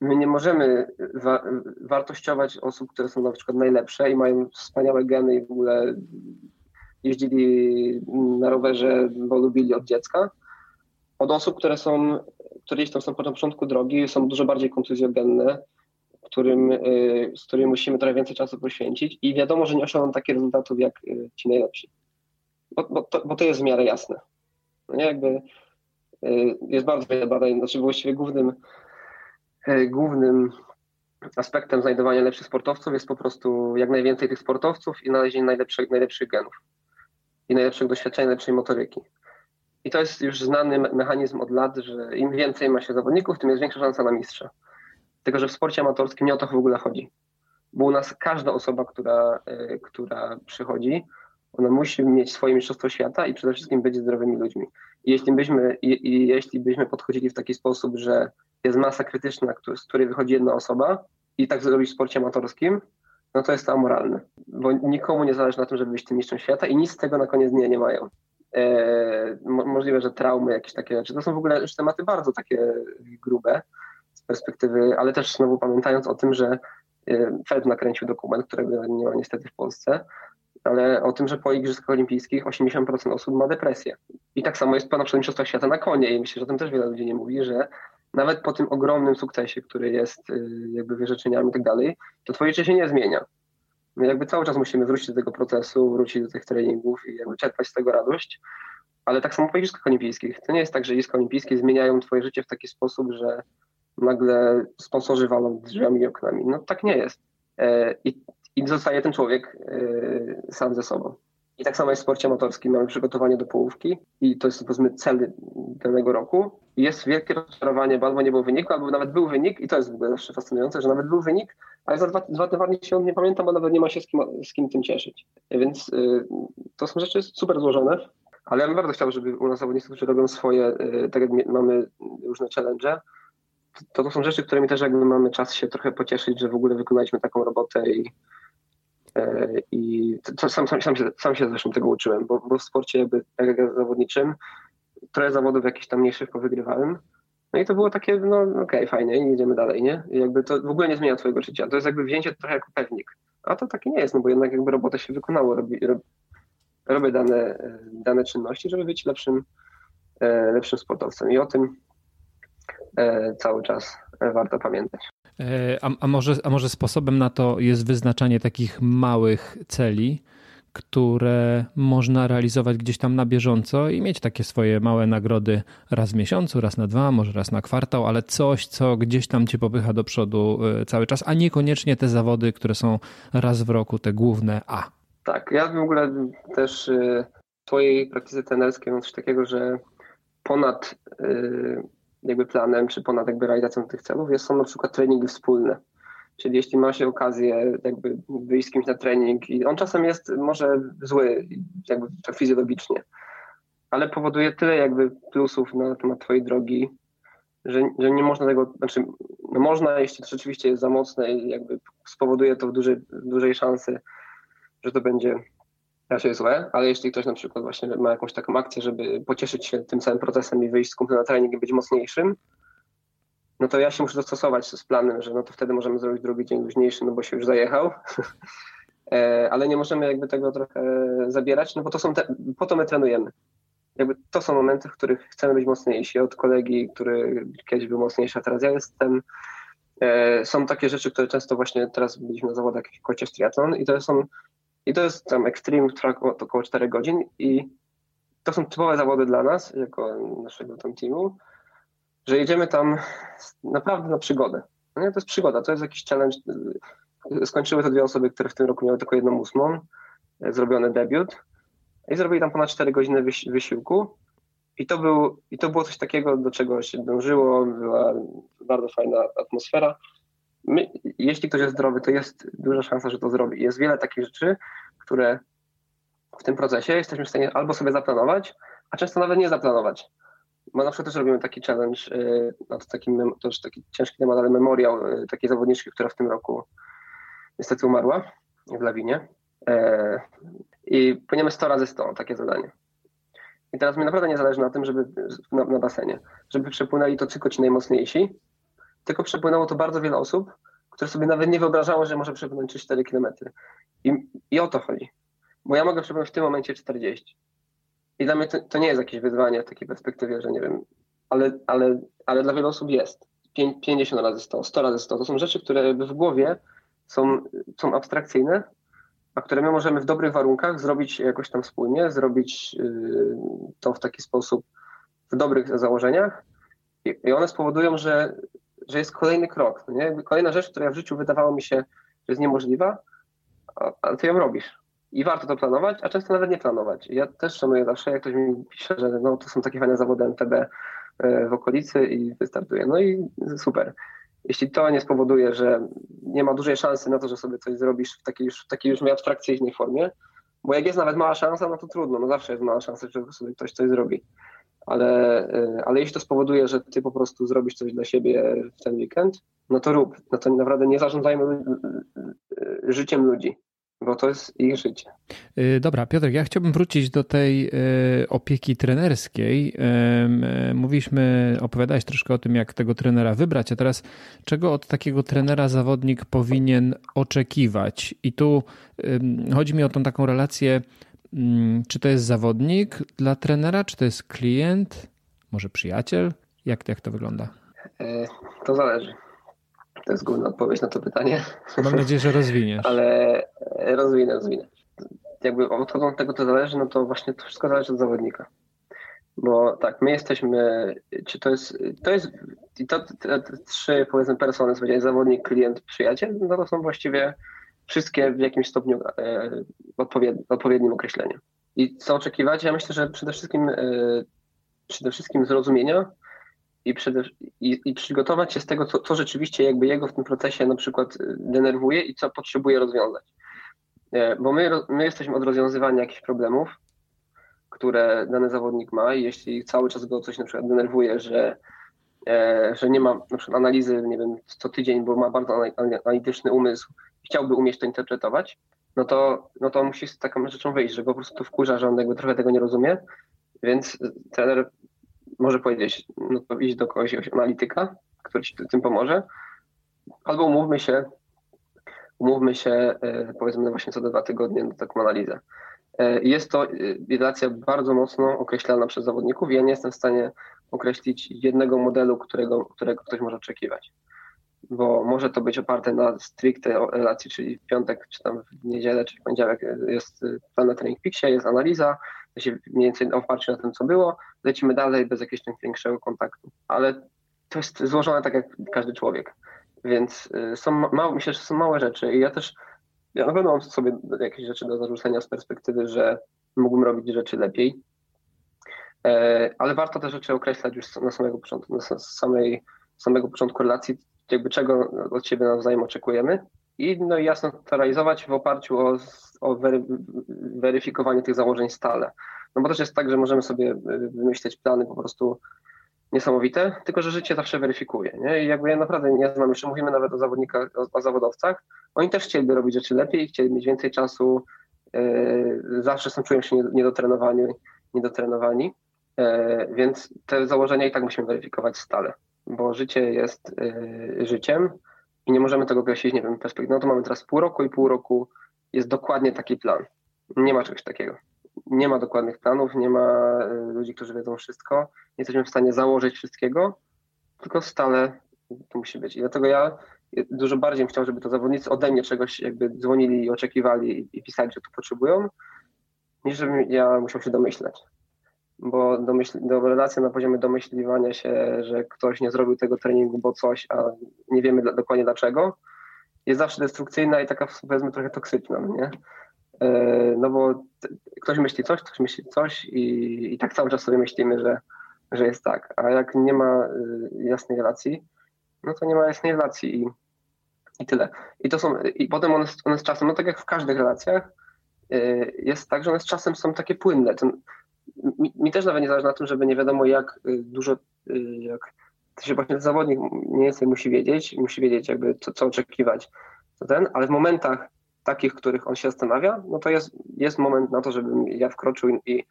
Speaker 2: my nie możemy wa wartościować osób, które są na przykład najlepsze i mają wspaniałe geny i w ogóle jeździli na rowerze, bo lubili od dziecka, od osób, które są, które gdzieś tam są po początku drogi, są dużo bardziej kontuzjogenne, którym, y, z którymi musimy trochę więcej czasu poświęcić i wiadomo, że nie osiągną takich rezultatów jak y, ci najlepsi. Bo, bo, to, bo to jest w miarę jasne. No nie, jakby y, jest bardzo wiele badań, znaczy właściwie głównym, głównym aspektem znajdowania lepszych sportowców jest po prostu jak najwięcej tych sportowców i znalezienie najlepszych, najlepszych genów i najlepszych doświadczeń, najlepszej motoryki. I to jest już znany mechanizm od lat, że im więcej ma się zawodników, tym jest większa szansa na mistrza. Tylko, że w sporcie amatorskim nie o to w ogóle chodzi. Bo u nas każda osoba, która, e, która przychodzi, ona musi mieć swoje mistrzostwo świata i przede wszystkim być zdrowymi ludźmi. I jeśli byśmy, i, i jeśli byśmy podchodzili w taki sposób, że jest masa krytyczna, z której wychodzi jedna osoba i tak zrobić w sporcie amatorskim, no to jest to amoralne. Bo nikomu nie zależy na tym, żeby być tym mistrzem świata i nic z tego na koniec dnia nie mają. E, możliwe, że traumy, jakieś takie rzeczy. To są w ogóle już tematy bardzo takie grube z perspektywy, ale też znowu pamiętając o tym, że e, Fed nakręcił dokument, którego nie ma niestety w Polsce, ale o tym, że po Igrzyskach Olimpijskich 80% osób ma depresję. I tak samo jest po na przykład Świata na konie i myślę, że o tym też wiele ludzi nie mówi, że nawet po tym ogromnym sukcesie, który jest e, jakby wyrzeczeniami i tak dalej, to twoje życie się nie zmienia my jakby cały czas musimy wrócić do tego procesu, wrócić do tych treningów i jakby czerpać z tego radość. Ale tak samo po Igrzyskach Olimpijskich. To nie jest tak, że Igrzyska Olimpijskie zmieniają twoje życie w taki sposób, że nagle sponsorzy walą drzwiami i oknami. No tak nie jest. E, I, i zostaje ten człowiek e, sam ze sobą. I tak samo jest w sporcie amatorskim. Mamy przygotowanie do połówki i to jest powiedzmy cel danego roku. Jest wielkie rozczarowanie, bo albo nie był wynik, albo nawet był wynik i to jest w ogóle zawsze fascynujące, że nawet był wynik, ale za dwa, dwa tygodnie się nie pamiętam, bo nawet nie ma się z kim, z kim tym cieszyć. Więc y, to są rzeczy super złożone, ale ja bym bardzo chciał, żeby u nas zawodnicy, którzy robią swoje, y, tak jak mamy różne challenge, to to są rzeczy, którymi też jakby mamy czas się trochę pocieszyć, że w ogóle wykonaliśmy taką robotę i i to, sam, sam, sam, się, sam się zresztą tego uczyłem, bo, bo w sporcie jakby tak zawodniczym trochę zawodów jakichś tam mniejszych powygrywałem, No i to było takie, no okej, okay, fajnie, idziemy dalej, nie? I jakby to w ogóle nie zmienia twojego życia. To jest jakby wzięcie trochę jako pewnik. A to takie nie jest, no bo jednak jakby robota się wykonało, robi, rob, robię dane, dane czynności, żeby być lepszym, e, lepszym sportowcem. I o tym e, cały czas warto pamiętać.
Speaker 1: E, a, a, może, a może sposobem na to jest wyznaczanie takich małych celi, które można realizować gdzieś tam na bieżąco i mieć takie swoje małe nagrody raz w miesiącu, raz na dwa, może raz na kwartał, ale coś, co gdzieś tam cię popycha do przodu e, cały czas, a niekoniecznie te zawody, które są raz w roku, te główne A.
Speaker 2: Tak, ja w ogóle też e, w twojej praktyce trenerskiej mam coś takiego, że ponad jakby planem, czy ponad jakby realizacją tych celów jest, są na przykład treningi wspólne. Czyli jeśli ma się okazję jakby wyjść z kimś na trening i on czasem jest może zły, jakby tak fizjologicznie, ale powoduje tyle jakby plusów na temat twojej drogi, że, że nie można tego, znaczy no można, jeśli to rzeczywiście jest za mocne i jakby spowoduje to w dużej, w dużej szansy, że to będzie raczej złe, ale jeśli ktoś na przykład właśnie ma jakąś taką akcję, żeby pocieszyć się tym całym procesem i wyjść z kumplem na trening i być mocniejszym, no to ja się muszę dostosować z planem, że no to wtedy możemy zrobić drugi dzień luźniejszy, no bo się już zajechał. E, ale nie możemy jakby tego trochę zabierać, no bo to są te, po to my trenujemy. Jakby to są momenty, w których chcemy być mocniejsi. Od kolegi, który kiedyś był mocniejszy, a teraz ja jestem. E, są takie rzeczy, które często właśnie teraz byliśmy na zawodach jak kocie triatlon i to są i to jest tam Extreme, trwa około 4 godzin i to są typowe zawody dla nas, jako naszego tam teamu, że jedziemy tam naprawdę na przygodę. No nie, to jest przygoda, to jest jakiś challenge. Skończyły to dwie osoby, które w tym roku miały tylko jedną ósmą, e, zrobiony debiut i zrobili tam ponad 4 godziny wysiłku. I to, był, I to było coś takiego, do czego się dążyło, była bardzo fajna atmosfera. My, jeśli ktoś jest zdrowy, to jest duża szansa, że to zrobi. Jest wiele takich rzeczy, które w tym procesie jesteśmy w stanie albo sobie zaplanować, a często nawet nie zaplanować. Bo na przykład też robimy taki challenge, y, no to, taki, to już taki ciężki temat, ale memoriał y, takiej zawodniczki, która w tym roku niestety umarła w lawinie. E, I płyniemy 100 razy 100, takie zadanie. I teraz mi naprawdę nie zależy na tym, żeby na, na basenie, żeby przepłynęli to tylko ci najmocniejsi, tylko przepłynęło to bardzo wiele osób, które sobie nawet nie wyobrażało, że może przepłynąć 3-4 km. I, I o to chodzi. Bo ja mogę przepłynąć w tym momencie 40. I dla mnie to, to nie jest jakieś wyzwanie w takiej perspektywie, że nie wiem, ale, ale, ale dla wielu osób jest. 50 razy 100, 100 razy 100. To są rzeczy, które w głowie są, są abstrakcyjne, a które my możemy w dobrych warunkach zrobić jakoś tam wspólnie, zrobić yy, to w taki sposób w dobrych założeniach i one spowodują, że że jest kolejny krok. No nie? Kolejna rzecz, która w życiu wydawało mi się, że jest niemożliwa, ale ty ją robisz. I warto to planować, a często nawet nie planować. Ja też szanuję zawsze, jak ktoś mi pisze, że no, to są takie fajne zawody MTB e, w okolicy i wystartuje. No i super. Jeśli to nie spowoduje, że nie ma dużej szansy na to, że sobie coś zrobisz w takiej już, w takiej już abstrakcyjnej formie, bo jak jest nawet mała szansa, no to trudno, no zawsze jest mała szansa, że sobie ktoś coś zrobi ale, y, ale jeśli to spowoduje, że ty po prostu zrobisz coś dla siebie w ten weekend, no to rób. No to naprawdę nie zarządzajmy y, y, życiem ludzi bo to jest ich życie.
Speaker 1: Dobra, Piotr, ja chciałbym wrócić do tej opieki trenerskiej. Mówiliśmy, opowiadałeś troszkę o tym, jak tego trenera wybrać, a teraz czego od takiego trenera zawodnik powinien oczekiwać? I tu chodzi mi o tą taką relację czy to jest zawodnik dla trenera, czy to jest klient, może przyjaciel? Jak, jak to wygląda?
Speaker 2: E, to zależy. To jest główna odpowiedź na to pytanie.
Speaker 1: Mam nadzieję, że rozwiniesz.
Speaker 2: Ale e, rozwinę, rozwinę. Jakby odchodząc od tego, co zależy, no to właśnie to wszystko zależy od zawodnika. Bo tak, my jesteśmy, czy to jest, to jest, i to te, te trzy powiedzmy persony, zawodnik, klient, przyjaciel, no to są właściwie wszystkie w jakimś stopniu e, odpowiednim, określeniu. I co oczekiwać? Ja myślę, że przede wszystkim, e, przede wszystkim zrozumienia i, przede, i, i przygotować się z tego, co, co rzeczywiście jakby jego w tym procesie na przykład e, denerwuje i co potrzebuje rozwiązać. Bo my, my jesteśmy od rozwiązywania jakichś problemów, które dany zawodnik ma i jeśli cały czas go coś na przykład denerwuje, że, że nie ma na przykład analizy, nie wiem, co tydzień, bo ma bardzo analityczny umysł, chciałby umieć to interpretować, no to, no to musi z taką rzeczą wyjść, że po prostu to wkurza, że on jakby trochę tego nie rozumie, więc trener może powiedzieć, no to iść do kogoś analityka, który ci tym pomoże, albo umówmy się, umówmy się powiedzmy właśnie co do dwa tygodnie na taką analizę. Jest to relacja bardzo mocno określana przez zawodników. I ja nie jestem w stanie określić jednego modelu, którego, którego ktoś może oczekiwać bo może to być oparte na stricte relacji, czyli w piątek, czy tam w niedzielę, czy w poniedziałek jest plan na Training Peaksie, jest analiza, to się mniej więcej oparcie na tym, co było, lecimy dalej bez jakiegoś tam większego kontaktu. Ale to jest złożone tak jak każdy człowiek, więc y, są małe, myślę, że są małe rzeczy i ja też, ja na pewno mam sobie jakieś rzeczy do zarzucenia z perspektywy, że mógłbym robić rzeczy lepiej, e, ale warto te rzeczy określać już na samego początku, na samej, samego początku relacji, jakby czego od siebie nawzajem oczekujemy i no jasno to realizować w oparciu o, o wery, weryfikowanie tych założeń stale. No bo też jest tak, że możemy sobie wymyśleć plany po prostu niesamowite, tylko że życie zawsze weryfikuje. Nie? I jakby ja naprawdę nie znam, jeszcze mówimy nawet o zawodnikach, o, o zawodowcach, oni też chcieliby robić rzeczy lepiej, chcieli mieć więcej czasu, yy, zawsze są, czują się niedotrenowani, niedotrenowani yy, więc te założenia i tak musimy weryfikować stale bo życie jest y, życiem i nie możemy tego określić, nie wiem, perspektywy. No to mamy teraz pół roku i pół roku jest dokładnie taki plan. Nie ma czegoś takiego. Nie ma dokładnych planów, nie ma y, ludzi, którzy wiedzą wszystko. Nie jesteśmy w stanie założyć wszystkiego, tylko stale to musi być. I dlatego ja dużo bardziej chciał, żeby to zawodnicy ode mnie czegoś jakby dzwonili i oczekiwali i pisali, że to potrzebują, niż żebym ja musiał się domyśleć bo do relacja na poziomie domyśliwania się, że ktoś nie zrobił tego treningu, bo coś, a nie wiemy dokładnie dlaczego, jest zawsze destrukcyjna i taka powiedzmy trochę toksyczna, no nie? E, no bo ktoś myśli coś, ktoś myśli coś i, i tak cały czas sobie myślimy, że, że jest tak, a jak nie ma y, jasnej relacji, no to nie ma jasnej relacji i, i tyle. I to są, i potem one, one z czasem, no tak jak w każdych relacjach, y, jest tak, że one z czasem są takie płynne. Ten, mi, mi, też nawet nie zależy na tym, żeby nie wiadomo jak y, dużo, y, jak to się właśnie zawodnik mniej więcej musi wiedzieć, musi wiedzieć jakby co, co oczekiwać, to ten, ale w momentach takich, których on się zastanawia, no to jest, jest moment na to, żebym ja wkroczył i,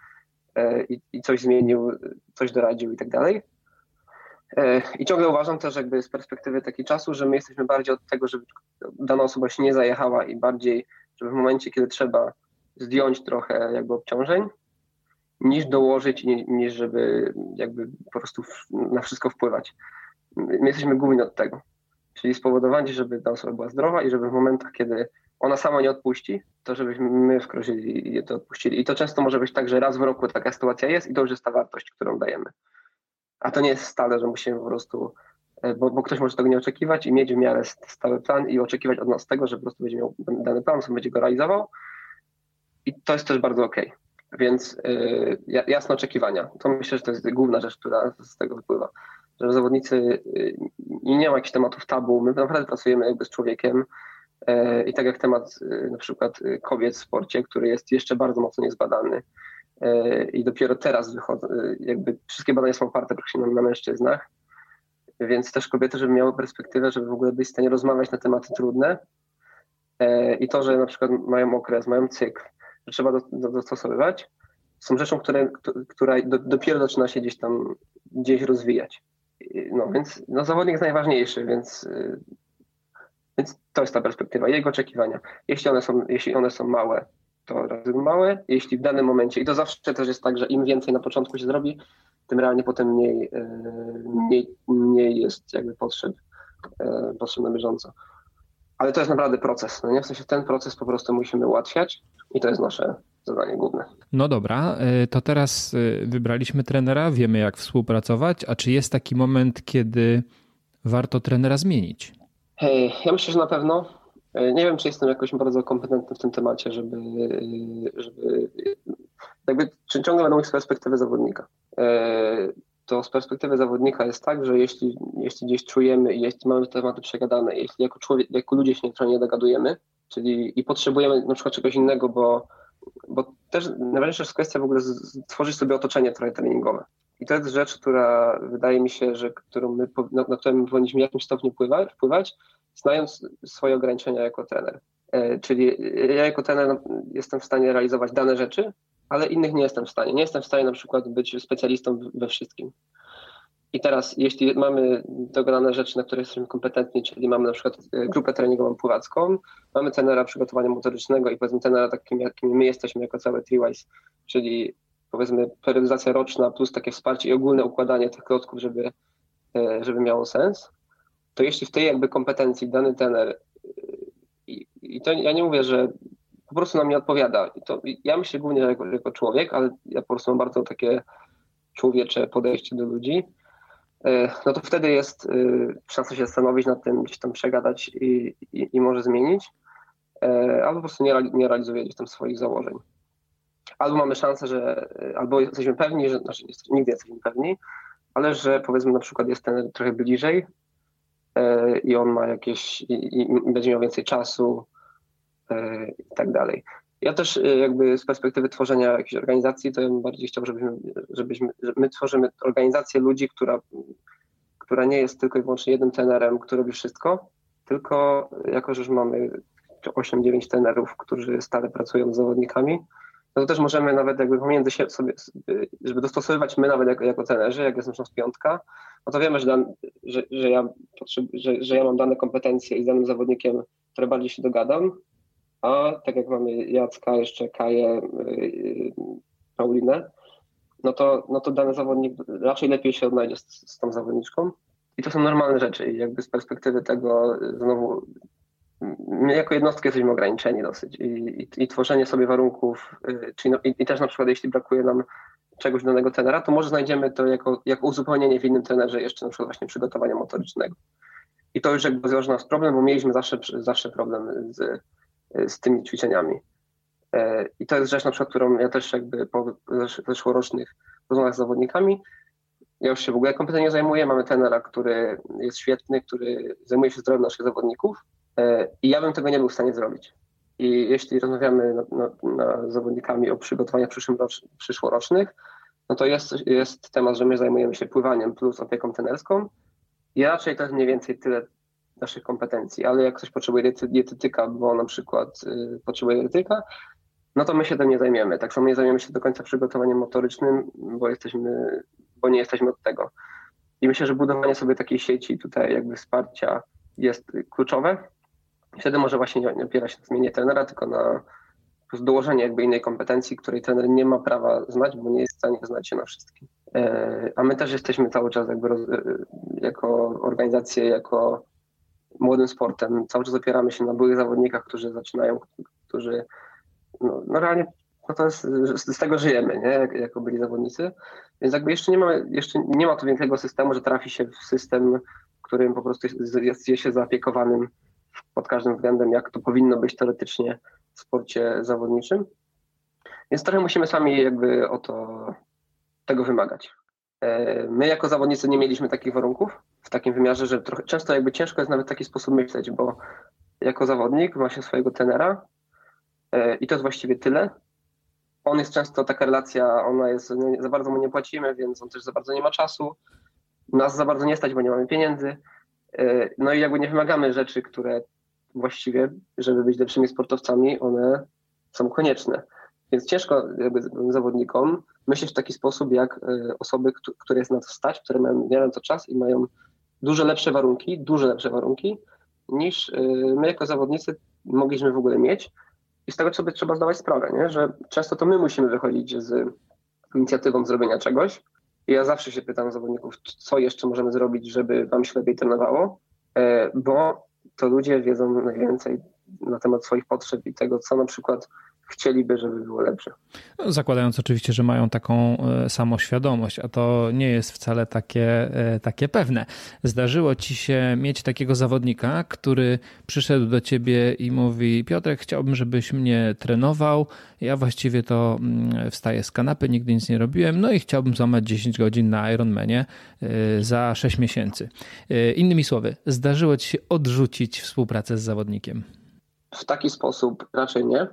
Speaker 2: e, i, i coś zmienił, coś doradził i tak dalej. E, I ciągle uważam też jakby z perspektywy takiego czasu, że my jesteśmy bardziej od tego, żeby dana osoba się nie zajechała i bardziej, żeby w momencie, kiedy trzeba zdjąć trochę jakby obciążeń, niż dołożyć, niż żeby jakby po prostu na wszystko wpływać. My jesteśmy głównie od tego. Czyli spowodowanie, żeby ta osoba była zdrowa i żeby w momentach, kiedy ona sama nie odpuści, to żebyśmy my wkroczyli i to odpuścili. I to często może być tak, że raz w roku taka sytuacja jest i to już jest ta wartość, którą dajemy. A to nie jest stale, że musimy po prostu, e, bo, bo ktoś może tego nie oczekiwać i mieć w miarę stały plan i oczekiwać od nas tego, że po prostu będzie miał dany plan, sobie będzie go realizował. I to jest też bardzo okej. Okay. Więc y, jasne oczekiwania. To myślę, że to jest główna rzecz, która z tego wypływa. Że zawodnicy y, nie ma jakichś tematów tabu. My naprawdę pracujemy jakby z człowiekiem. Y, I tak jak temat na przykład kobiet w sporcie, który jest jeszcze bardzo mocno niezbadany i dopiero teraz wychodzą, jakby wszystkie badania są oparte praktycznie na, na mężczyznach, więc też kobiety, żeby miały perspektywę, żeby w ogóle być w stanie rozmawiać na tematy trudne i to, że na przykład mają okres, mają cykl, trzeba dostosowywać, są rzeczą, które, która do, dopiero zaczyna się gdzieś tam gdzieś rozwijać. No więc no, zawodnik jest najważniejszy, więc, y, więc to jest ta perspektywa, jego oczekiwania. Jeśli one są, jeśli one są małe, to razy małe, jeśli w danym momencie, i to zawsze też jest tak, że im więcej na początku się zrobi, tym realnie potem mniej, y, mniej, mniej jest jakby potrzeb, y, potrzeb na bieżąco. Ale to jest naprawdę proces. No nie? W sensie ten proces po prostu musimy ułatwiać i to jest nasze zadanie główne.
Speaker 1: No dobra, y, to teraz y, wybraliśmy trenera, wiemy jak współpracować, a czy jest taki moment, kiedy warto trenera zmienić?
Speaker 2: Hej, ja myślę, że na pewno. Y, nie wiem, czy jestem jakoś bardzo kompetentny w tym temacie, żeby, żeby jakby czy ciągle będę mówić z perspektywy zawodnika. To z perspektywy zawodnika jest tak, że jeśli, jeśli gdzieś czujemy jeśli mamy tematy przegadane, jeśli jako, człowiek, jako ludzie się nie dogadujemy, czyli i potrzebujemy na przykład czegoś innego, bo, bo też najważniejsza jest kwestia w ogóle stworzyć sobie otoczenie trochę treningowe. I to jest rzecz, która wydaje mi się, że którą my, na, na którą powinniśmy w jakimś stopniu wpływać, wpływać, znając swoje ograniczenia jako trener. E, czyli ja jako trener no, jestem w stanie realizować dane rzeczy, ale innych nie jestem w stanie. Nie jestem w stanie na przykład być specjalistą we wszystkim. I teraz, jeśli mamy dogadane rzeczy, na które jesteśmy kompetentni, czyli mamy na przykład e, grupę treningową pływacką, mamy tenera przygotowania motorycznego i powiedzmy tenera takim, jakim my jesteśmy jako cały Triwise, czyli powiedzmy periodyzacja roczna plus takie wsparcie i ogólne układanie tych klocków, żeby, e, żeby miało sens, to jeśli w tej jakby kompetencji dany tener e, i, i to ja nie mówię, że po prostu nam nie odpowiada. I to, ja myślę głównie jako, jako człowiek, ale ja po prostu mam bardzo takie człowiecze podejście do ludzi, E, no to wtedy jest szansa się zastanowić nad tym, gdzieś tam przegadać i, i, i może zmienić, e, albo po prostu nie, nie realizuje gdzieś tam swoich założeń. Albo mamy szansę, że, albo jesteśmy pewni, że, znaczy nigdy jesteśmy pewni, ale że powiedzmy na przykład jest ten trochę bliżej e, i on ma jakieś, i, i będzie miał więcej czasu i tak dalej. Ja też y, jakby z perspektywy tworzenia jakiejś organizacji, to ja bym bardziej chciał, żebyśmy, żebyśmy że my tworzymy organizację ludzi, która, która nie jest tylko i wyłącznie jednym tenerem, który robi wszystko, tylko jako, że już mamy 8-9 tenerów, którzy stale pracują z zawodnikami, no to też możemy nawet jakby pomiędzy sobie, żeby dostosowywać my nawet jako, jako tenerzy, jak jest na przykład piątka, no to wiemy, że, dan, że, że, ja że, że ja mam dane kompetencje i z danym zawodnikiem, które bardziej się dogadam, a tak jak mamy Jacka, jeszcze Kaję, yy, Paulinę, no to, no to dany zawodnik raczej lepiej się odnajdzie z, z tą zawodniczką. I to są normalne rzeczy. I jakby z perspektywy tego znowu my jako jednostki jesteśmy ograniczeni dosyć i, i, i tworzenie sobie warunków, czyli no, i, i, też na przykład jeśli brakuje nam czegoś danego tenera, to może znajdziemy to jako, jako uzupełnienie w innym tenerze jeszcze na przykład właśnie przygotowania motorycznego. I to już jakby złoży nas problem, bo mieliśmy zawsze, zawsze problem z, z tymi ćwiczeniami. E, I to jest rzecz, na przykład, którą ja też jakby po zeszłorocznych rozmowach z zawodnikami, ja już się w ogóle kompletnie zajmuję. Mamy tenera, który jest świetny, który zajmuje się zdrowiem naszych zawodników e, i ja bym tego nie był w stanie zrobić. I jeśli rozmawiamy na, na, na zawodnikami o przygotowaniach przyszłorocznych, no to jest, jest temat, że my zajmujemy się pływaniem plus opieką tenerską i raczej jest mniej więcej tyle, naszych kompetencji, ale jak ktoś potrzebuje dietetyka, bo na przykład y, potrzebuje dietetyka, no to my się tym nie zajmiemy. Tak samo nie zajmiemy się do końca przygotowaniem motorycznym, bo jesteśmy, bo nie jesteśmy od tego. I myślę, że budowanie sobie takiej sieci tutaj jakby wsparcia jest kluczowe. Wtedy może właśnie nie, opiera się na zmianie trenera, tylko na dołożenie jakby innej kompetencji, której trener nie ma prawa znać, bo nie jest w stanie znać się na wszystkim. E, a my też jesteśmy cały czas jakby roz, e, jako organizacje, jako młodym sportem. Cały czas opieramy się na byłych zawodnikach, którzy zaczynają, którzy no, no realnie no to jest, z tego żyjemy, nie? Jak, jako byli zawodnicy. Więc jakby jeszcze nie ma, jeszcze nie ma tu większego systemu, że trafi się w system, którym po prostu jest, jest się zaopiekowanym pod każdym względem, jak to powinno być teoretycznie w sporcie zawodniczym. Więc trochę musimy sami jakby o to tego wymagać. E, my jako zawodnicy nie mieliśmy takich warunków w takim wymiarze, że trochę, często jakby ciężko jest nawet w taki sposób myśleć, bo jako zawodnik ma się swojego tenera e, i to jest właściwie tyle. On jest często, taka relacja, ona jest, za bardzo mu nie płacimy, więc on też za bardzo nie ma czasu. Nas za bardzo nie stać, bo nie mamy pieniędzy. E, no i jakby nie wymagamy rzeczy, które właściwie, żeby być lepszymi sportowcami, one są konieczne. Więc ciężko jakby zawodnikom myśleć w taki sposób, jak e, osoby, które jest na to stać, które mają, mają to czas i mają dużo lepsze warunki, dużo lepsze warunki, niż e, my jako zawodnicy mogliśmy w ogóle mieć. I z tego sobie trzeba zdawać sprawę, nie? że często to my musimy wychodzić z inicjatywą zrobienia czegoś. I ja zawsze się pytam zawodników, co jeszcze możemy zrobić, żeby wam się lepiej trenowało, e, bo to ludzie wiedzą najwięcej na temat swoich potrzeb i tego, co na przykład chcieliby, żeby było lepsze.
Speaker 1: Zakładając oczywiście, że mają taką e, samoświadomość, a to nie jest wcale takie, e, takie pewne. Zdarzyło ci się mieć takiego zawodnika, który przyszedł do ciebie i mówi: Piotrek, chciałbym, żebyś mnie trenował. Ja właściwie to mm, wstaję z kanapy, nigdy nic nie robiłem, no i chciałbym złamać 10 godzin na Ironmanie e, za 6 miesięcy. Innymi słowy, zdarzyło ci się odrzucić współpracę z zawodnikiem?
Speaker 2: W taki sposób raczej nie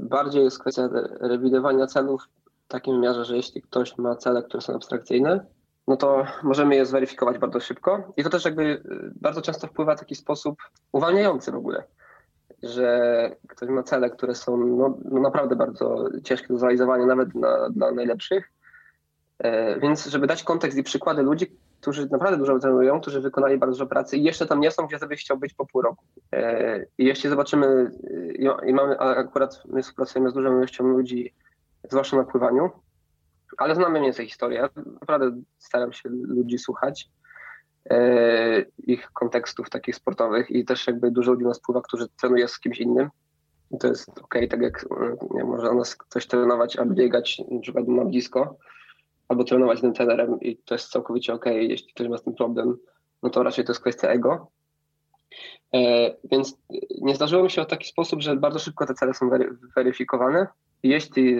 Speaker 2: bardziej jest kwestia rewidowania celów w takim wymiarze, że jeśli ktoś ma cele, które są abstrakcyjne, no to możemy je zweryfikować bardzo szybko. I to też jakby e, bardzo często wpływa w taki sposób uwalniający w ogóle, że ktoś ma cele, które są no, no naprawdę bardzo ciężkie do zrealizowania nawet dla, dla najlepszych. Więc żeby dać kontekst i przykłady ludzi, którzy naprawdę dużo trenują, którzy wykonali bardzo dużo pracy i jeszcze tam nie są, gdzie sobie chciał być po pół roku. I jeśli zobaczymy, i mamy, akurat my współpracujemy z dużą ilością ludzi, zwłaszcza na pływaniu, ale znamy mniej więcej historię. Naprawdę staram się ludzi słuchać, e, ich kontekstów takich sportowych i też jakby dużo ludzi nas pływa, którzy trenuje z kimś innym. I to jest ok, tak jak nie, może nas ktoś trenować albo biegać na przykład na blisko, albo trenować tym trenerem i to jest całkowicie ok, jeśli ktoś ma z tym problem, no to raczej to jest kwestia ego. E, więc nie zdarzyło mi się w taki sposób, że bardzo szybko te cele są weryfikowane. Jeśli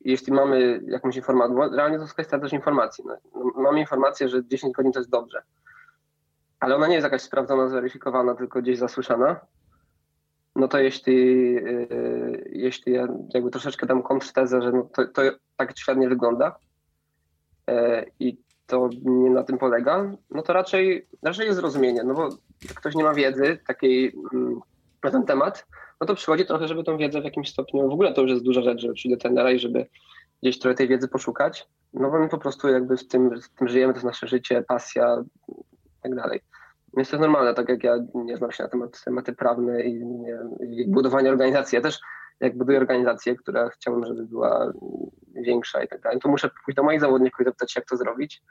Speaker 2: jeśli mamy jakąś informację, bo realnie to jest kwestia też informacji. No, mamy informację, że 10 godzin to jest dobrze, ale ona nie jest jakaś sprawdzona, zweryfikowana, tylko gdzieś zasłyszana. No to jeśli, yy, jeśli ja jakby troszeczkę dam kontrtezę, że no to, to tak nie wygląda yy, i to nie na tym polega, no to raczej, raczej jest zrozumienie, no bo ktoś nie ma wiedzy takiej yy, na ten temat, no to przychodzi trochę, żeby tą wiedzę w jakimś stopniu, w ogóle to już jest duża rzecz, żeby przyjść do trenera i żeby gdzieś trochę tej wiedzy poszukać, no bo my po prostu jakby w tym, w tym żyjemy, to jest nasze życie, pasja i tak dalej. Więc to jest normalne, tak jak ja nie znam się na temat tematy prawne i, nie, i budowania organizacji. Ja też jak buduję organizację, która chciałbym, żeby była większa i tak dalej, to muszę pójść do moich zawodników i zapytać jak to zrobić.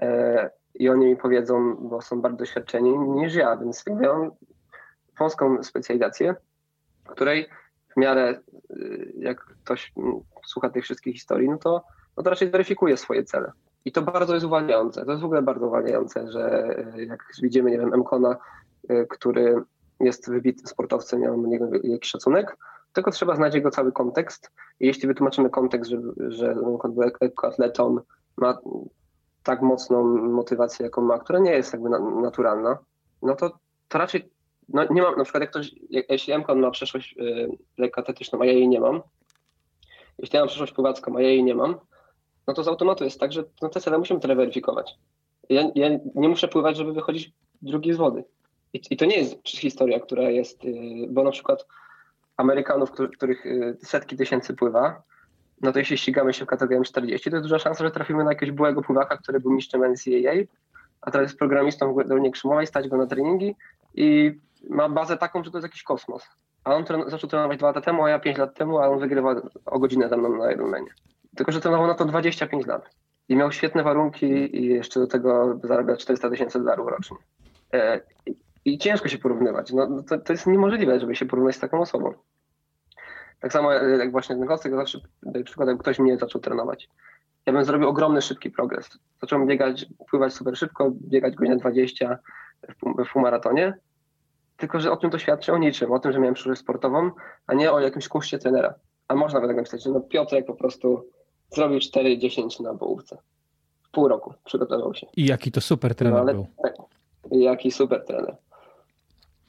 Speaker 2: E, I oni mi powiedzą, bo są bardziej doświadczeni niż ja, więc mam wąską specjalizację, której w miarę y, jak ktoś mm, słucha tych wszystkich historii, no to, no to raczej weryfikuje swoje cele. I to bardzo jest uwalniające. To jest w ogóle bardzo uwalniające, że y, jak widzimy, nie wiem, Mkona, y, który jest wybitnym sportowcem, ja mam niego jakiś szacunek, tylko trzeba znać jego cały kontekst. I jeśli wytłumaczymy kontekst, że, że atletą ma tak mocną motywację, jaką ma, która nie jest jakby naturalna, no to, to raczej no nie mam, na przykład jak ktoś, jak, jeśli Mkon ma przeszłość yy, lekkoatletyczną, a ja jej nie mam, jeśli ja mam przeszłość pływacką, a ja jej nie mam, no to z automatu jest tak, że no te cele musimy tyle weryfikować. Ja, ja nie muszę pływać, żeby wychodzić drugi z wody. I, I, to nie jest historia, która jest, yy, bo na przykład Amerykanów, których yy, setki tysięcy pływa, no to jeśli ścigamy się w kategorii 40, to jest duża szansa, że trafimy na jakiegoś byłego pływaka, który był mistrzem NCAA, a teraz jest programistą w Dolinie Krzymowej, stać go na treningi i ma bazę taką, że to jest jakiś kosmos. A on tren- zaczął trenować dwa lata temu, a ja pięć lat temu, a on wygrywa o godzinę ze mną na Ironmanie. Tylko, że trenował na to 25 lat. I miał świetne warunki i jeszcze do tego zarabia 400 tysięcy dolarów rocznie. E, i, ciężko się porównywać. No, no, to, to jest niemożliwe, żeby się porównać z taką osobą. Tak samo e, jak właśnie ten Kostek, zawsze daję przykład, jak ktoś mnie zaczął trenować. Ja bym zrobił ogromny, szybki progres. Zacząłem biegać, pływać super szybko, biegać godzinę 20 w, w półmaratonie tylko, że o tym to świadczy o niczym, o tym, że miałem przyszłość sportową, a nie o jakimś kursie trenera. A można by tak napisać, że no Piotrek po prostu zrobił 4-10 na połówce. W pół roku przygotował się.
Speaker 1: I jaki to super trener no, ale, był. Tak,
Speaker 2: jaki super trener.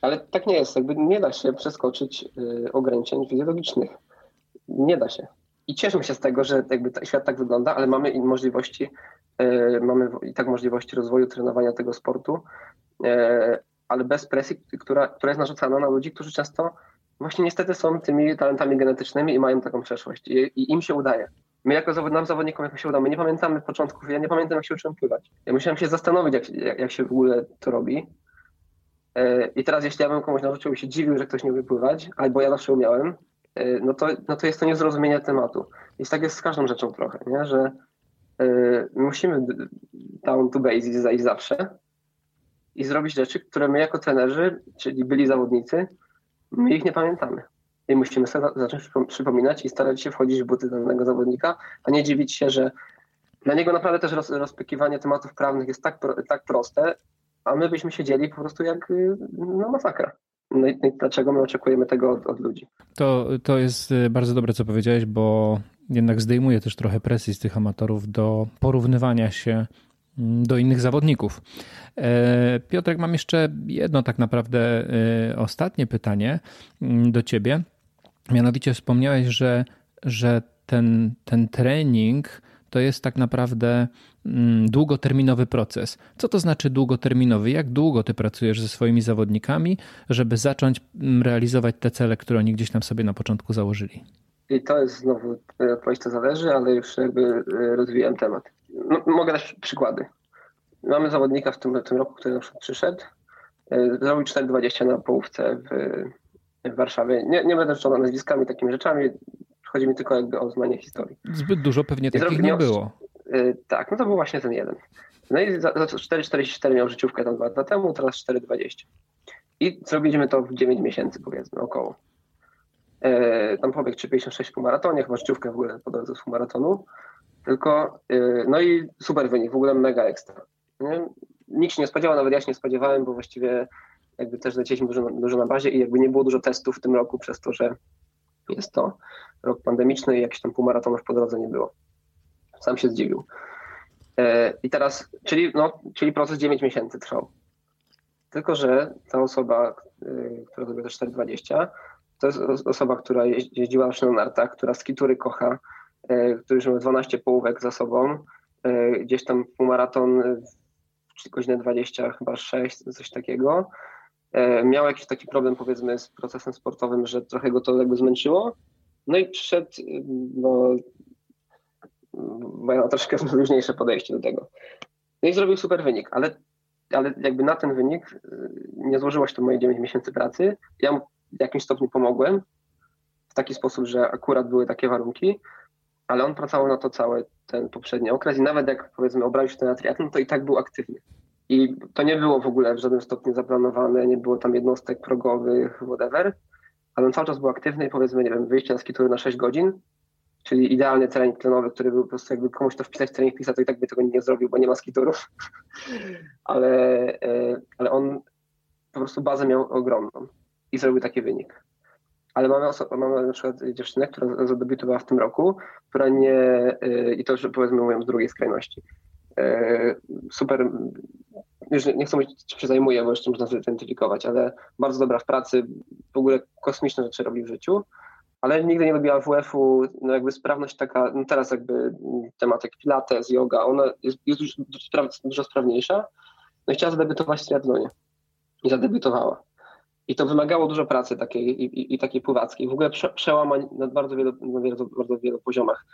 Speaker 2: Ale tak nie jest, jakby nie da się przeskoczyć y, ograniczeń fizjologicznych. Nie da się. I cieszymy się z tego, że jakby świat tak wygląda, ale mamy i możliwości, y, mamy i tak możliwości rozwoju trenowania tego sportu, y, ale bez presji, która, która jest narzucana na ludzi, którzy często właśnie niestety są tymi talentami genetycznymi i mają taką przeszłość i, i im się udaje. My jako zawod, nam zawodnikom jak się uda, my nie pamiętamy początków, ja nie pamiętam jak się uczyłem pływać. Ja musiałem się zastanowić jak, jak, jak się w ogóle to robi. E, I teraz jeśli ja bym komuś nauczył i się dziwił, że ktoś nie umie pływać, albo ja zawsze umiałem, e, no to, no to jest to niezrozumienie tematu. I tak jest z każdą rzeczą trochę, nie? że e, musimy down to basics zajść zawsze, i zrobić rzeczy, które my jako trenerzy, czyli byli zawodnicy, my ich nie pamiętamy. I musimy sobie zacząć przypominać i starać się wchodzić w buty danego zawodnika, a nie dziwić się, że dla niego naprawdę też roz, rozpykiwanie tematów prawnych jest tak, tak proste, a my byśmy siedzieli po prostu jak no, masakra. No i, dlaczego my oczekujemy tego od, od, ludzi?
Speaker 1: To, to jest y, bardzo dobre, co powiedziałeś, bo jednak zdejmuje też trochę presji z tych amatorów do porównywania się do innych zawodników. E, Piotrek, mam jeszcze jedno tak naprawdę e, ostatnie pytanie mm, do ciebie. Mianowicie wspomniałeś, że, że ten, ten trening to jest tak naprawdę mm, długoterminowy proces. Co to znaczy długoterminowy? Jak długo ty pracujesz ze swoimi zawodnikami, żeby zacząć mm, realizować te cele, które oni gdzieś tam sobie na początku założyli?
Speaker 2: I to jest znowu odpowiedź, to zależy, ale już jakby rozwijam temat. No, mogę dać przykłady. Mamy zawodnika w tym, w tym roku, który na przyszedł, zrobił 4,20 na połówce w, w Warszawie. Nie, nie będę wszczął nazwiskami, takimi rzeczami. Chodzi mi tylko jakby o znanie historii.
Speaker 1: Zbyt dużo pewnie takich nie było.
Speaker 2: Tak, no to był właśnie ten jeden. No i za, za 4,44 miał życiówkę tam dwa lata temu, teraz 4,20. I zrobiliśmy to w 9 miesięcy powiedzmy, około. E, tam pobiegł 3,56 po maratonie, chyba życiówkę w ogóle po drodze z maratonu. Tylko, e, no i super wynik, w ogóle mega ekstra. Nie? Nikt się nie spodziewał, nawet ja się nie spodziewałem, bo właściwie jakby też lecieliśmy dużo, dużo na bazie i jakby nie było dużo testów w tym roku przez to, że jest to rok pandemiczny i jakichś tam półmaratonów po drodze nie było. Sam się zdziwił. E, I teraz, czyli, no, czyli proces 9 miesięcy trwał. Tylko, że ta osoba, e, która zrobiła te 420, to jest osoba, która jeździła na nartach, która skitury kocha, e, który już ma 12 połówek za sobą, gdzieś tam półmaraton w godzinę 20, chyba 6, coś takiego. Miał jakiś taki problem, powiedzmy, z procesem sportowym, że trochę go to jakby zmęczyło. No i przyszedł no, mają troszkę luźniejsze podejście do tego. No i zrobił super wynik, ale, ale jakby na ten wynik y, nie złożyło się to moje 9 miesięcy pracy. Ja mu w jakimś stopniu pomogłem w taki sposób, że akurat były takie warunki, ale on pracował na to cały ten poprzedni okres i nawet jak powiedzmy obrał się na triatlon, to i tak był aktywny. I to nie było w ogóle w żadnym stopniu zaplanowane, nie było tam jednostek progowych, whatever, ale on cały czas był aktywny i powiedzmy, nie wiem, wyjście na skitury na 6 godzin, czyli idealny trening tlenowy, który był po prostu jakby komuś to wpisać w trening PISA, to i tak by tego nie zrobił, bo nie ma skiturów, ale, e, ale on po prostu bazę miał ogromną i zrobił taki wynik. Ale mamy, oso- mamy na przykład dziewczynę, która zadebiutowała w tym roku, która nie, e, i to już powiedzmy mówią z drugiej skrajności, super, już nie chcę mówić, czy się zajmuje, bo jeszcze można zidentyfikować, ale bardzo dobra w pracy, w ogóle kosmiczne rzeczy robi w życiu, ale nigdy nie lubiła WF-u, no jakby sprawność taka, no teraz jakby temat jak pilates, yoga, ona jest, jest już dużo sprawniejsza, no i chciała zadebiutować w triatlonie i zadebiutowała. I to wymagało dużo pracy takiej i, i, i takiej pływackiej, w ogóle prze, przełamań na bardzo wielu, na wielu, bardzo wielu poziomach.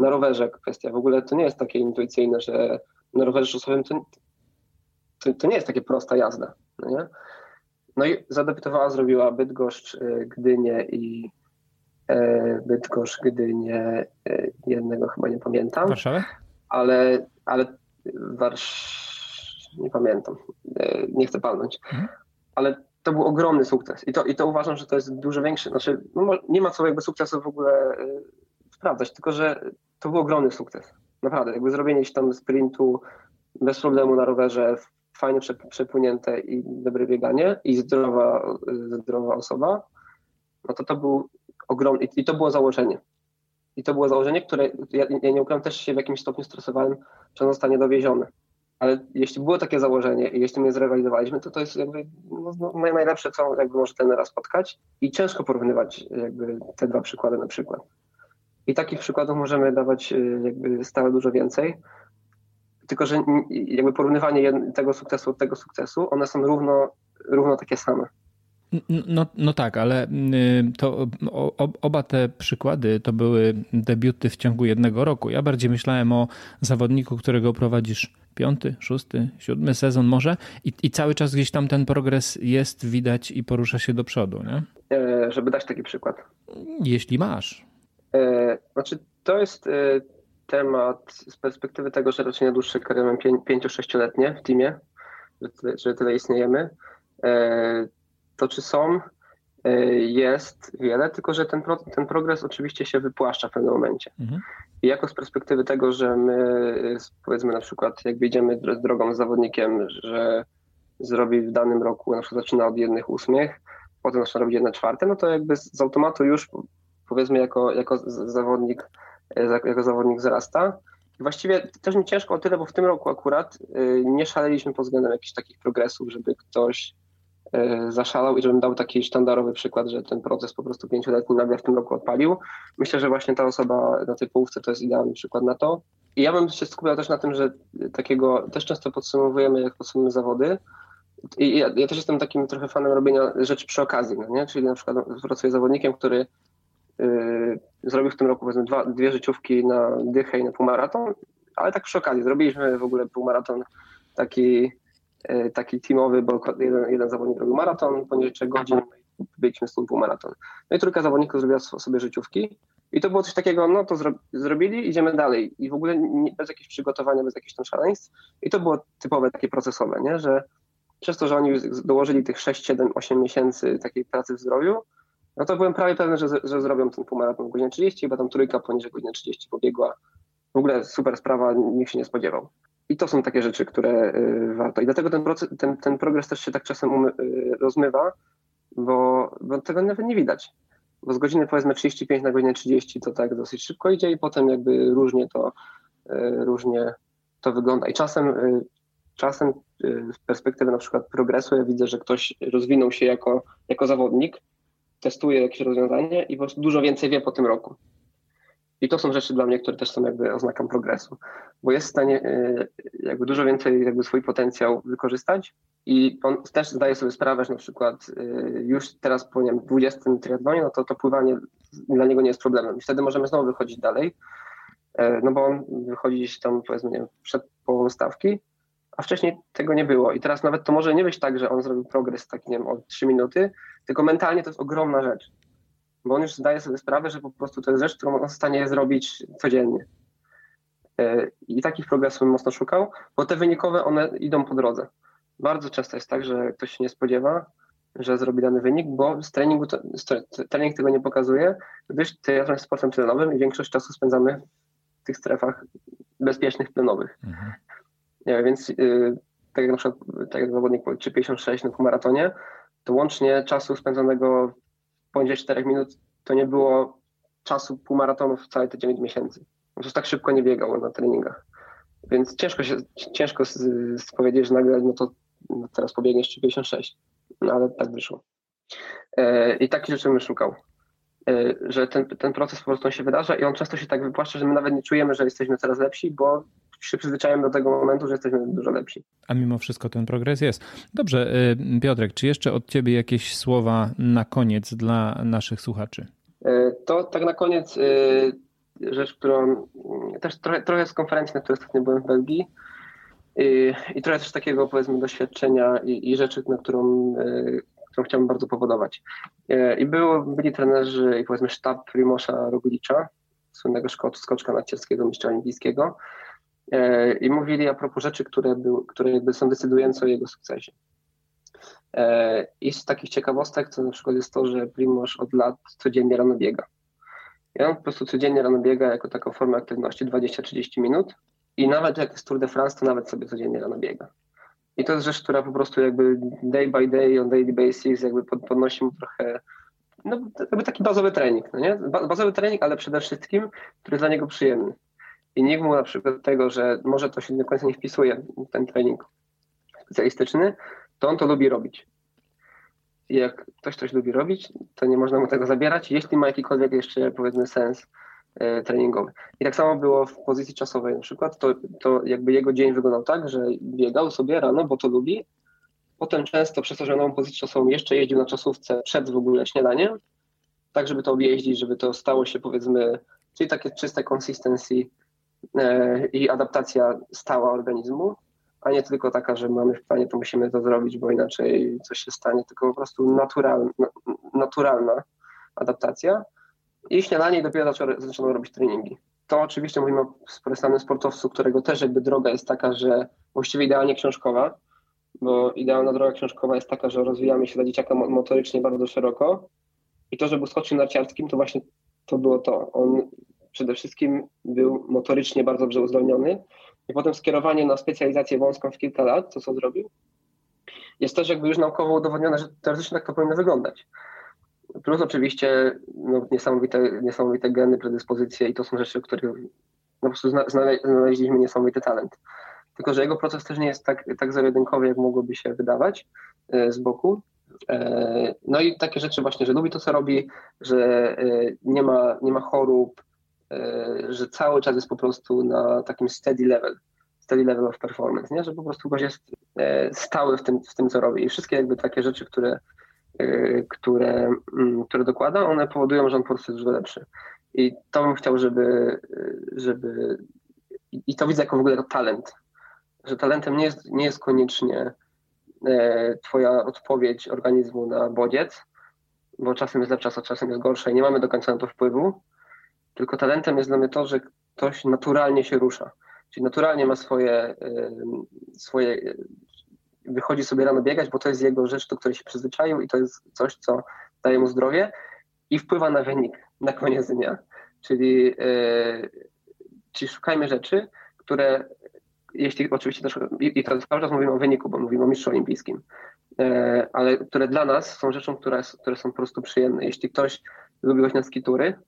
Speaker 2: Na rowerze kwestia, w ogóle to nie jest takie intuicyjne, że na rowerze szosowym to, to, to nie jest takie prosta jazda, no nie? No i zadebiutowała, zrobiła Bydgoszcz, y, Gdynię i E, Bydgoszcz, Gdynię, e, jednego chyba nie pamiętam.
Speaker 1: Warszawę?
Speaker 2: Ale, ale Warsz... nie pamiętam, e, nie chcę palnąć. Mhm. Ale to był ogromny sukces i to, i to uważam, że to jest dużo większy, znaczy no, nie ma co jakby sukcesu w ogóle sprawdzać, tylko że to był ogromny sukces. Naprawdę, jakby zrobienie się tam sprintu bez problemu na rowerze, fajnie przepłynięte i dobre bieganie i zdrowa, zdrowa osoba, no to to był ogromny, i to było założenie. I to było założenie, które ja, ja nie ukrywam, też się w jakimś stopniu stresowałem, że on zostanie dowieziony. Ale jeśli było takie założenie i jeśli my zrealizowaliśmy, to to jest jakby no, no, najlepsze, co jakby może ten raz spotkać. I ciężko porównywać jakby te dwa przykłady na przykład. I takich przykładów możemy dawać y, jakby stale dużo więcej. Tylko, że jakby porównywanie tego sukcesu od tego sukcesu, one są równo, równo takie same.
Speaker 1: No, no tak, ale y, to oba te przykłady to były debiuty w ciągu jednego roku. Ja bardziej myślałem o zawodniku, którego prowadzisz piąty, szósty, siódmy sezon może i, i cały czas gdzieś tam ten progres jest, widać i porusza się do przodu, nie?
Speaker 2: E, żeby dać taki przykład.
Speaker 1: Jeśli masz.
Speaker 2: E, znaczy, to jest e, temat z perspektywy tego, że raczej na dłuższe kariery mam 5-6-letnie w teamie, że tyle, że tyle istniejemy e, to czy są, jest wiele, tylko że ten, ten progres oczywiście się wypłaszcza w pewnym momencie. Mhm. I jako z perspektywy tego, że my powiedzmy na przykład jak idziemy drogą z zawodnikiem, że zrobi w danym roku, na przykład zaczyna od jednych ósmych, potem zaczyna robić jedne czwarte, no to jakby z automatu już powiedzmy jako, jako zawodnik e, jako zawodnik wzrasta. I właściwie też mi ciężko o tyle, bo w tym roku akurat e, nie szaleliśmy pod względem jakichś takich progresów, żeby ktoś E, zaszalał i żebym dał taki sztandarowy przykład, że ten proces po prostu pięcioletni nagle w tym roku odpalił. Myślę, że właśnie ta osoba na tej połówce to jest idealny przykład na to. I ja bym się skupiał też na tym, że takiego też często podsumowujemy, jak podsumujemy zawody. I ja, ja też jestem takim trochę fanem robienia rzeczy przy okazji, no nie? czyli na przykład pracuję z zawodnikiem, który zrobił w tym roku powiedzmy dwa, dwie życiówki na dychę i na półmaraton, ale tak przy okazji zrobiliśmy w ogóle półmaraton taki, e, taki teamowy, bo jeden, jeden zawodnik robił maraton poniżej 3 godzin, byliśmy z półmaraton. No i trójka zawodników zrobiła sobie życiówki. I to było coś takiego, no to zro, zrobili, idziemy dalej. I w ogóle nie, bez jakichś przygotowania, bez jakichś tam szaleństw. I to było typowe takie procesowe, nie, że przez to, że oni dołożyli tych 6, 7, 8 miesięcy takiej pracy w zdrowiu, no to byłem prawie pewny, że, że zrobią ten półmaraton w godzinie 30, chyba tam trójka poniżej godziny 30 pobiegła. W ogóle super sprawa, nikt się nie spodziewał. I to są takie rzeczy, które y, warto. I dlatego ten, proces, ten, ten progres też się tak czasem umy, y, rozmywa, bo, bo tego nawet nie widać. Bo z godziny powiedzmy 35 na godzinę 30 to tak dosyć szybko idzie i potem jakby różnie to, y, różnie to wygląda. I czasem, y, czasem y, z perspektywy na przykład progresu ja widzę, że ktoś rozwinął się jako, jako zawodnik, testuje jakieś rozwiązanie i po prostu dużo więcej wie po tym roku. I to są rzeczy dla mnie, które też są jakby oznaką progresu, bo jest w stanie y, jakby dużo więcej jakby swój potencjał wykorzystać i on też zdaje sobie sprawę, że na przykład y, już teraz po nie wiem, 20 triatlonie, no to to pływanie dla niego nie jest problemem. I wtedy możemy znowu wychodzić dalej, e, no bo on wychodzi gdzieś tam powiedzmy nie wiem, przed połową stawki, a wcześniej tego nie było. I teraz nawet to może nie być tak, że on zrobił progres taki, nie wiem, o 3 minuty, tylko mentalnie to jest ogromna rzecz. Bo on już zdaje sobie sprawę, że po prostu to jest rzecz, którą on w stanie zrobić codziennie. E, I takich progresów bym mocno szukał, bo te wynikowe, one idą po drodze. Bardzo często jest tak, że ktoś się nie spodziewa, że zrobi dany wynik, bo z treningu to, trening tego nie pokazuje, gdyż triatlon jest sportem tlenowym i większość czasu spędzamy w tych strefach bezpiecznych tlenowych. Mhm. Więc yy, tak jak na przykład tak jak zawodnik 3,56 na półmaratonie, to łącznie czasu spędzonego poniżej 4 minut to nie było czasu półmaratonów w całe te 9 miesięcy. Po prostu tak szybko nie biegał na treningach. Więc ciężko się, ciężko powiedzieć, że nagle no to no teraz pobiegniesz 3,56. No ale tak wyszło. E, I takie rzeczy bym szukał. E, że ten, ten proces po prostu się wydarza i on często się tak wypłaszcza, że my nawet nie czujemy, że jesteśmy coraz lepsi, bo się przyzwyczajamy do tego momentu, że jesteśmy dużo lepsi.
Speaker 1: A mimo wszystko ten progres jest. Dobrze, y, Piotrek, czy jeszcze od Ciebie jakieś słowa na koniec dla naszych słuchaczy?
Speaker 2: E, to tak na koniec y, rzecz, którą też trochę, trochę z konferencji, na której ostatnio byłem w Belgii i, i trochę też takiego powiedzmy doświadczenia i, i rzeczy, na którą, y, którą chciałbym bardzo powodować. I było, byli trenerzy i powiedzmy sztab Primosza Roglicza, słynnego skoczka narciarskiego mistrza olimpijskiego, i mówili a propos rzeczy, które, był, które jakby są decydujące o jego sukcesie. E, I z takich ciekawostek to na przykład jest to, że Primoz od lat codziennie rano biega. I on po prostu codziennie rano biega jako taką formę aktywności 20-30 minut i nawet jak jest Tour de France, to nawet sobie codziennie rano biega. I to jest rzecz, która po prostu jakby day by day, on daily basis jakby podnosi mu trochę, no jakby taki bazowy trening, no nie? Bazowy trening, ale przede wszystkim, który jest dla niego przyjemny i nikt mu na przykład tego, że może to się do końca nie wpisuje ten trening specjalistyczny, to on to lubi robić. I jak ktoś coś lubi robić, to nie można mu tego zabierać, jeśli ma jakikolwiek jeszcze powiedzmy sens e, treningowy. I tak samo było w pozycji czasowej na przykład, to, to jakby jego dzień wyglądał tak, że biegał sobie rano, bo to lubi, potem często przez to, że miał pozycję czasową jeszcze jeździł na czasówce przed w ogóle śniadaniem, tak żeby to objeździć, żeby to stało się powiedzmy, czyli takie czyste consistency i adaptacja stała organizmu, a nie tylko taka, że mamy w planie, to musimy to zrobić, bo inaczej coś się stanie, tylko po prostu naturalna, adaptacja. I śniadanie dopiero zaczęło robić treningi. To oczywiście mówimy o sporystanym sportowcu, którego też jakby droga jest taka, że właściwie idealnie książkowa, bo idealna droga książkowa jest taka, że rozwijamy się dla dzieciaka motorycznie bardzo szeroko i to, że był narciarskim, to właśnie to było to. On przede wszystkim był motorycznie bardzo dobrze uzdolniony i potem skierowanie na specjalizację wąską w kilka lat, to co zrobił, jest też jakby już naukowo udowodnione, że teoretycznie tak to powinno wyglądać. Plus oczywiście no, niesamowite, niesamowite geny, predyspozycje i to są rzeczy, które no, po prostu znaleźliśmy niesamowity talent. Tylko, że jego proces też nie jest tak, tak jak mogłoby się wydawać e, z boku. E, no i takie rzeczy właśnie, że lubi to, co robi, że e, nie ma, nie ma chorób, że cały czas jest po prostu na takim steady level, steady level of performance, nie? że po prostu gość jest e, stały w tym, w tym, co robi. I wszystkie jakby takie rzeczy, które, e, które, mm, które dokłada, one powodują, że on po prostu jest dużo lepszy. I to bym chciał, żeby, żeby i to widzę jako w ogóle talent, że talentem nie jest, nie jest koniecznie e, twoja odpowiedź organizmu na bodziec, bo czasem jest lepsza, a czasem jest gorsza i nie mamy do końca na to wpływu, tylko talentem jest dla mnie to, że ktoś naturalnie się rusza, czyli naturalnie ma swoje, e, swoje wychodzi sobie rano biegać, bo to jest jego rzecz, do której się przyzwyczaił i to jest coś, co daje mu zdrowie i wpływa na wynik na koniec dnia. Czyli, yy, czyli szukajmy rzeczy, które jeśli oczywiście też, i, to cały czas mówimy o wyniku, bo mówimy o mistrzu olimpijskim, ale które dla nas są rzeczą, które, które są po prostu przyjemne. Jeśli ktoś lubi właśnie skitury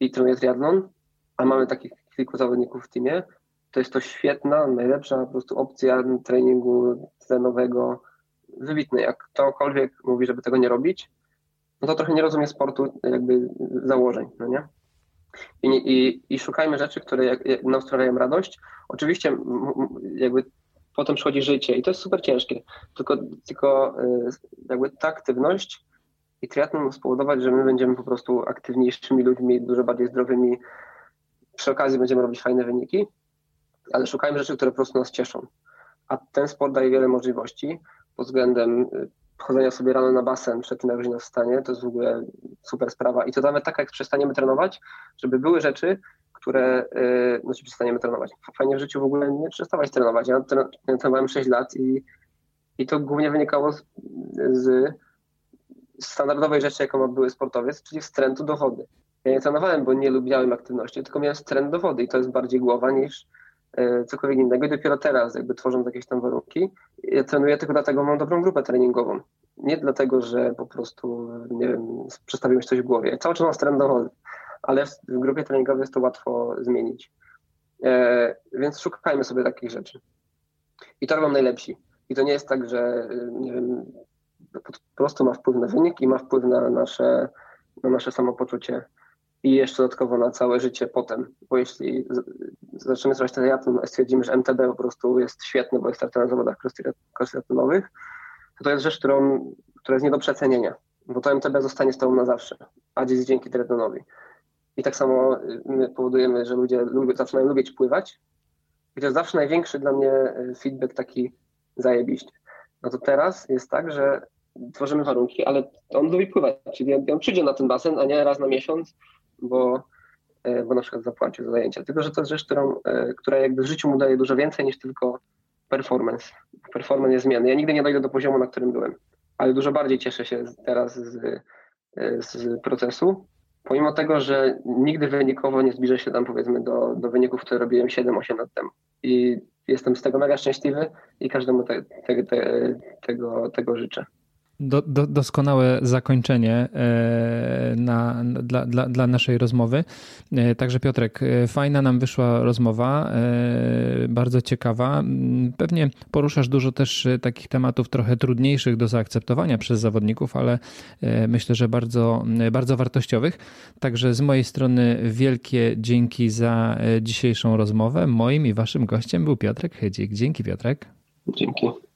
Speaker 2: i trenuje triathlon, a mamy takich kilku zawodników w teamie, to jest to świetna, najlepsza po prostu opcja treningu tlenowego, wybitny. Jak ktokolwiek mówi, żeby tego nie robić, no to trochę nie rozumie sportu jakby założeń, no nie? I, i, i szukajmy rzeczy, które jak, jak nam sprawiają radość. Oczywiście jakby potem przychodzi życie i to jest super ciężkie, tylko, tylko y, jakby ta aktywność i triatlon spowodować, że my będziemy po prostu aktywniejszymi ludźmi, dużo bardziej zdrowymi. Przy okazji będziemy robić fajne wyniki, ale szukajmy rzeczy, które po prostu nas cieszą. A ten sport daje wiele możliwości pod względem y, chodzenia sobie rano na basen przed tym, jak godzina wstanie, to jest w ogóle super sprawa. I to nawet tak, jak przestaniemy trenować, żeby były rzeczy, które, yy, no, przestaniemy trenować. Fajnie w życiu w ogóle nie przestawać trenować. Ja trenowałem 6 lat i, i to głównie wynikało z, z standardowej rzeczy, jaką były sportowiec, czyli wstrętu do wody. Ja nie trenowałem, bo nie lubiałem aktywności, tylko miałem wstręt do wody i to jest bardziej głowa niż, E, cokolwiek innego i dopiero teraz jakby tworząc jakieś tam warunki. Ja trenuję tylko dlatego, mam dobrą grupę treningową. Nie dlatego, że po prostu, nie wiem, przestawiłem coś w głowie. Cały czas mam stręt do wody, ale w, grupie treningowej jest to łatwo zmienić. E, więc szukajmy sobie takich rzeczy. I to robią najlepsi. I to nie jest tak, że nie wiem, po prostu ma wpływ na wynik i ma wpływ na nasze, na nasze samopoczucie i jeszcze dodatkowo na całe życie potem, bo jeśli zaczniemy zrobić triatlon, stwierdzimy, że MTB po prostu jest świetny, bo jest startem na zawodach cross-triathlonowych, to to jest rzecz, którą, która jest nie do przecenienia, bo to MTB zostanie z tobą na zawsze, a dziś dzięki triathlonowi. I tak samo y, my powodujemy, że ludzie lubią, zaczynają lubić pływać i to jest zawsze największy dla mnie y, feedback taki zajebiście. No to teraz jest tak, że tworzymy warunki, ale on lubi pływać, czyli on przyjdzie na ten basen, a nie raz na miesiąc, bo, e, bo na przykład zapłacił za zajęcia. Tylko, że to jest rzecz, którą, e, która jakby w życiu mu daje dużo więcej niż tylko performance. Performance jest. Ja nigdy nie dojdę do poziomu, na którym byłem, ale dużo bardziej cieszę się teraz z, e, z procesu, pomimo tego, że nigdy wynikowo nie zbliżę się tam powiedzmy do, do wyników, które robiłem 7-8 lat temu. I jestem z tego mega szczęśliwy i każdemu te, te, te, tego, tego życzę.
Speaker 1: Do, do, doskonałe zakończenie e, na, dla, dla, dla naszej rozmowy. E, także Piotrek, e, fajna nam wyszła rozmowa, bardzo ciekawa. Mm, pewnie poruszasz dużo też takich tematów trochę trudniejszych do zaakceptowania przez zawodników, ale myślę, że bardzo, bardzo wartościowych. Także z mojej strony wielkie dzięki za dzisiejszą rozmowę. Moim i waszym gościem był Piotrek Chydzik. Dzięki Piotrek.
Speaker 2: Dzięki.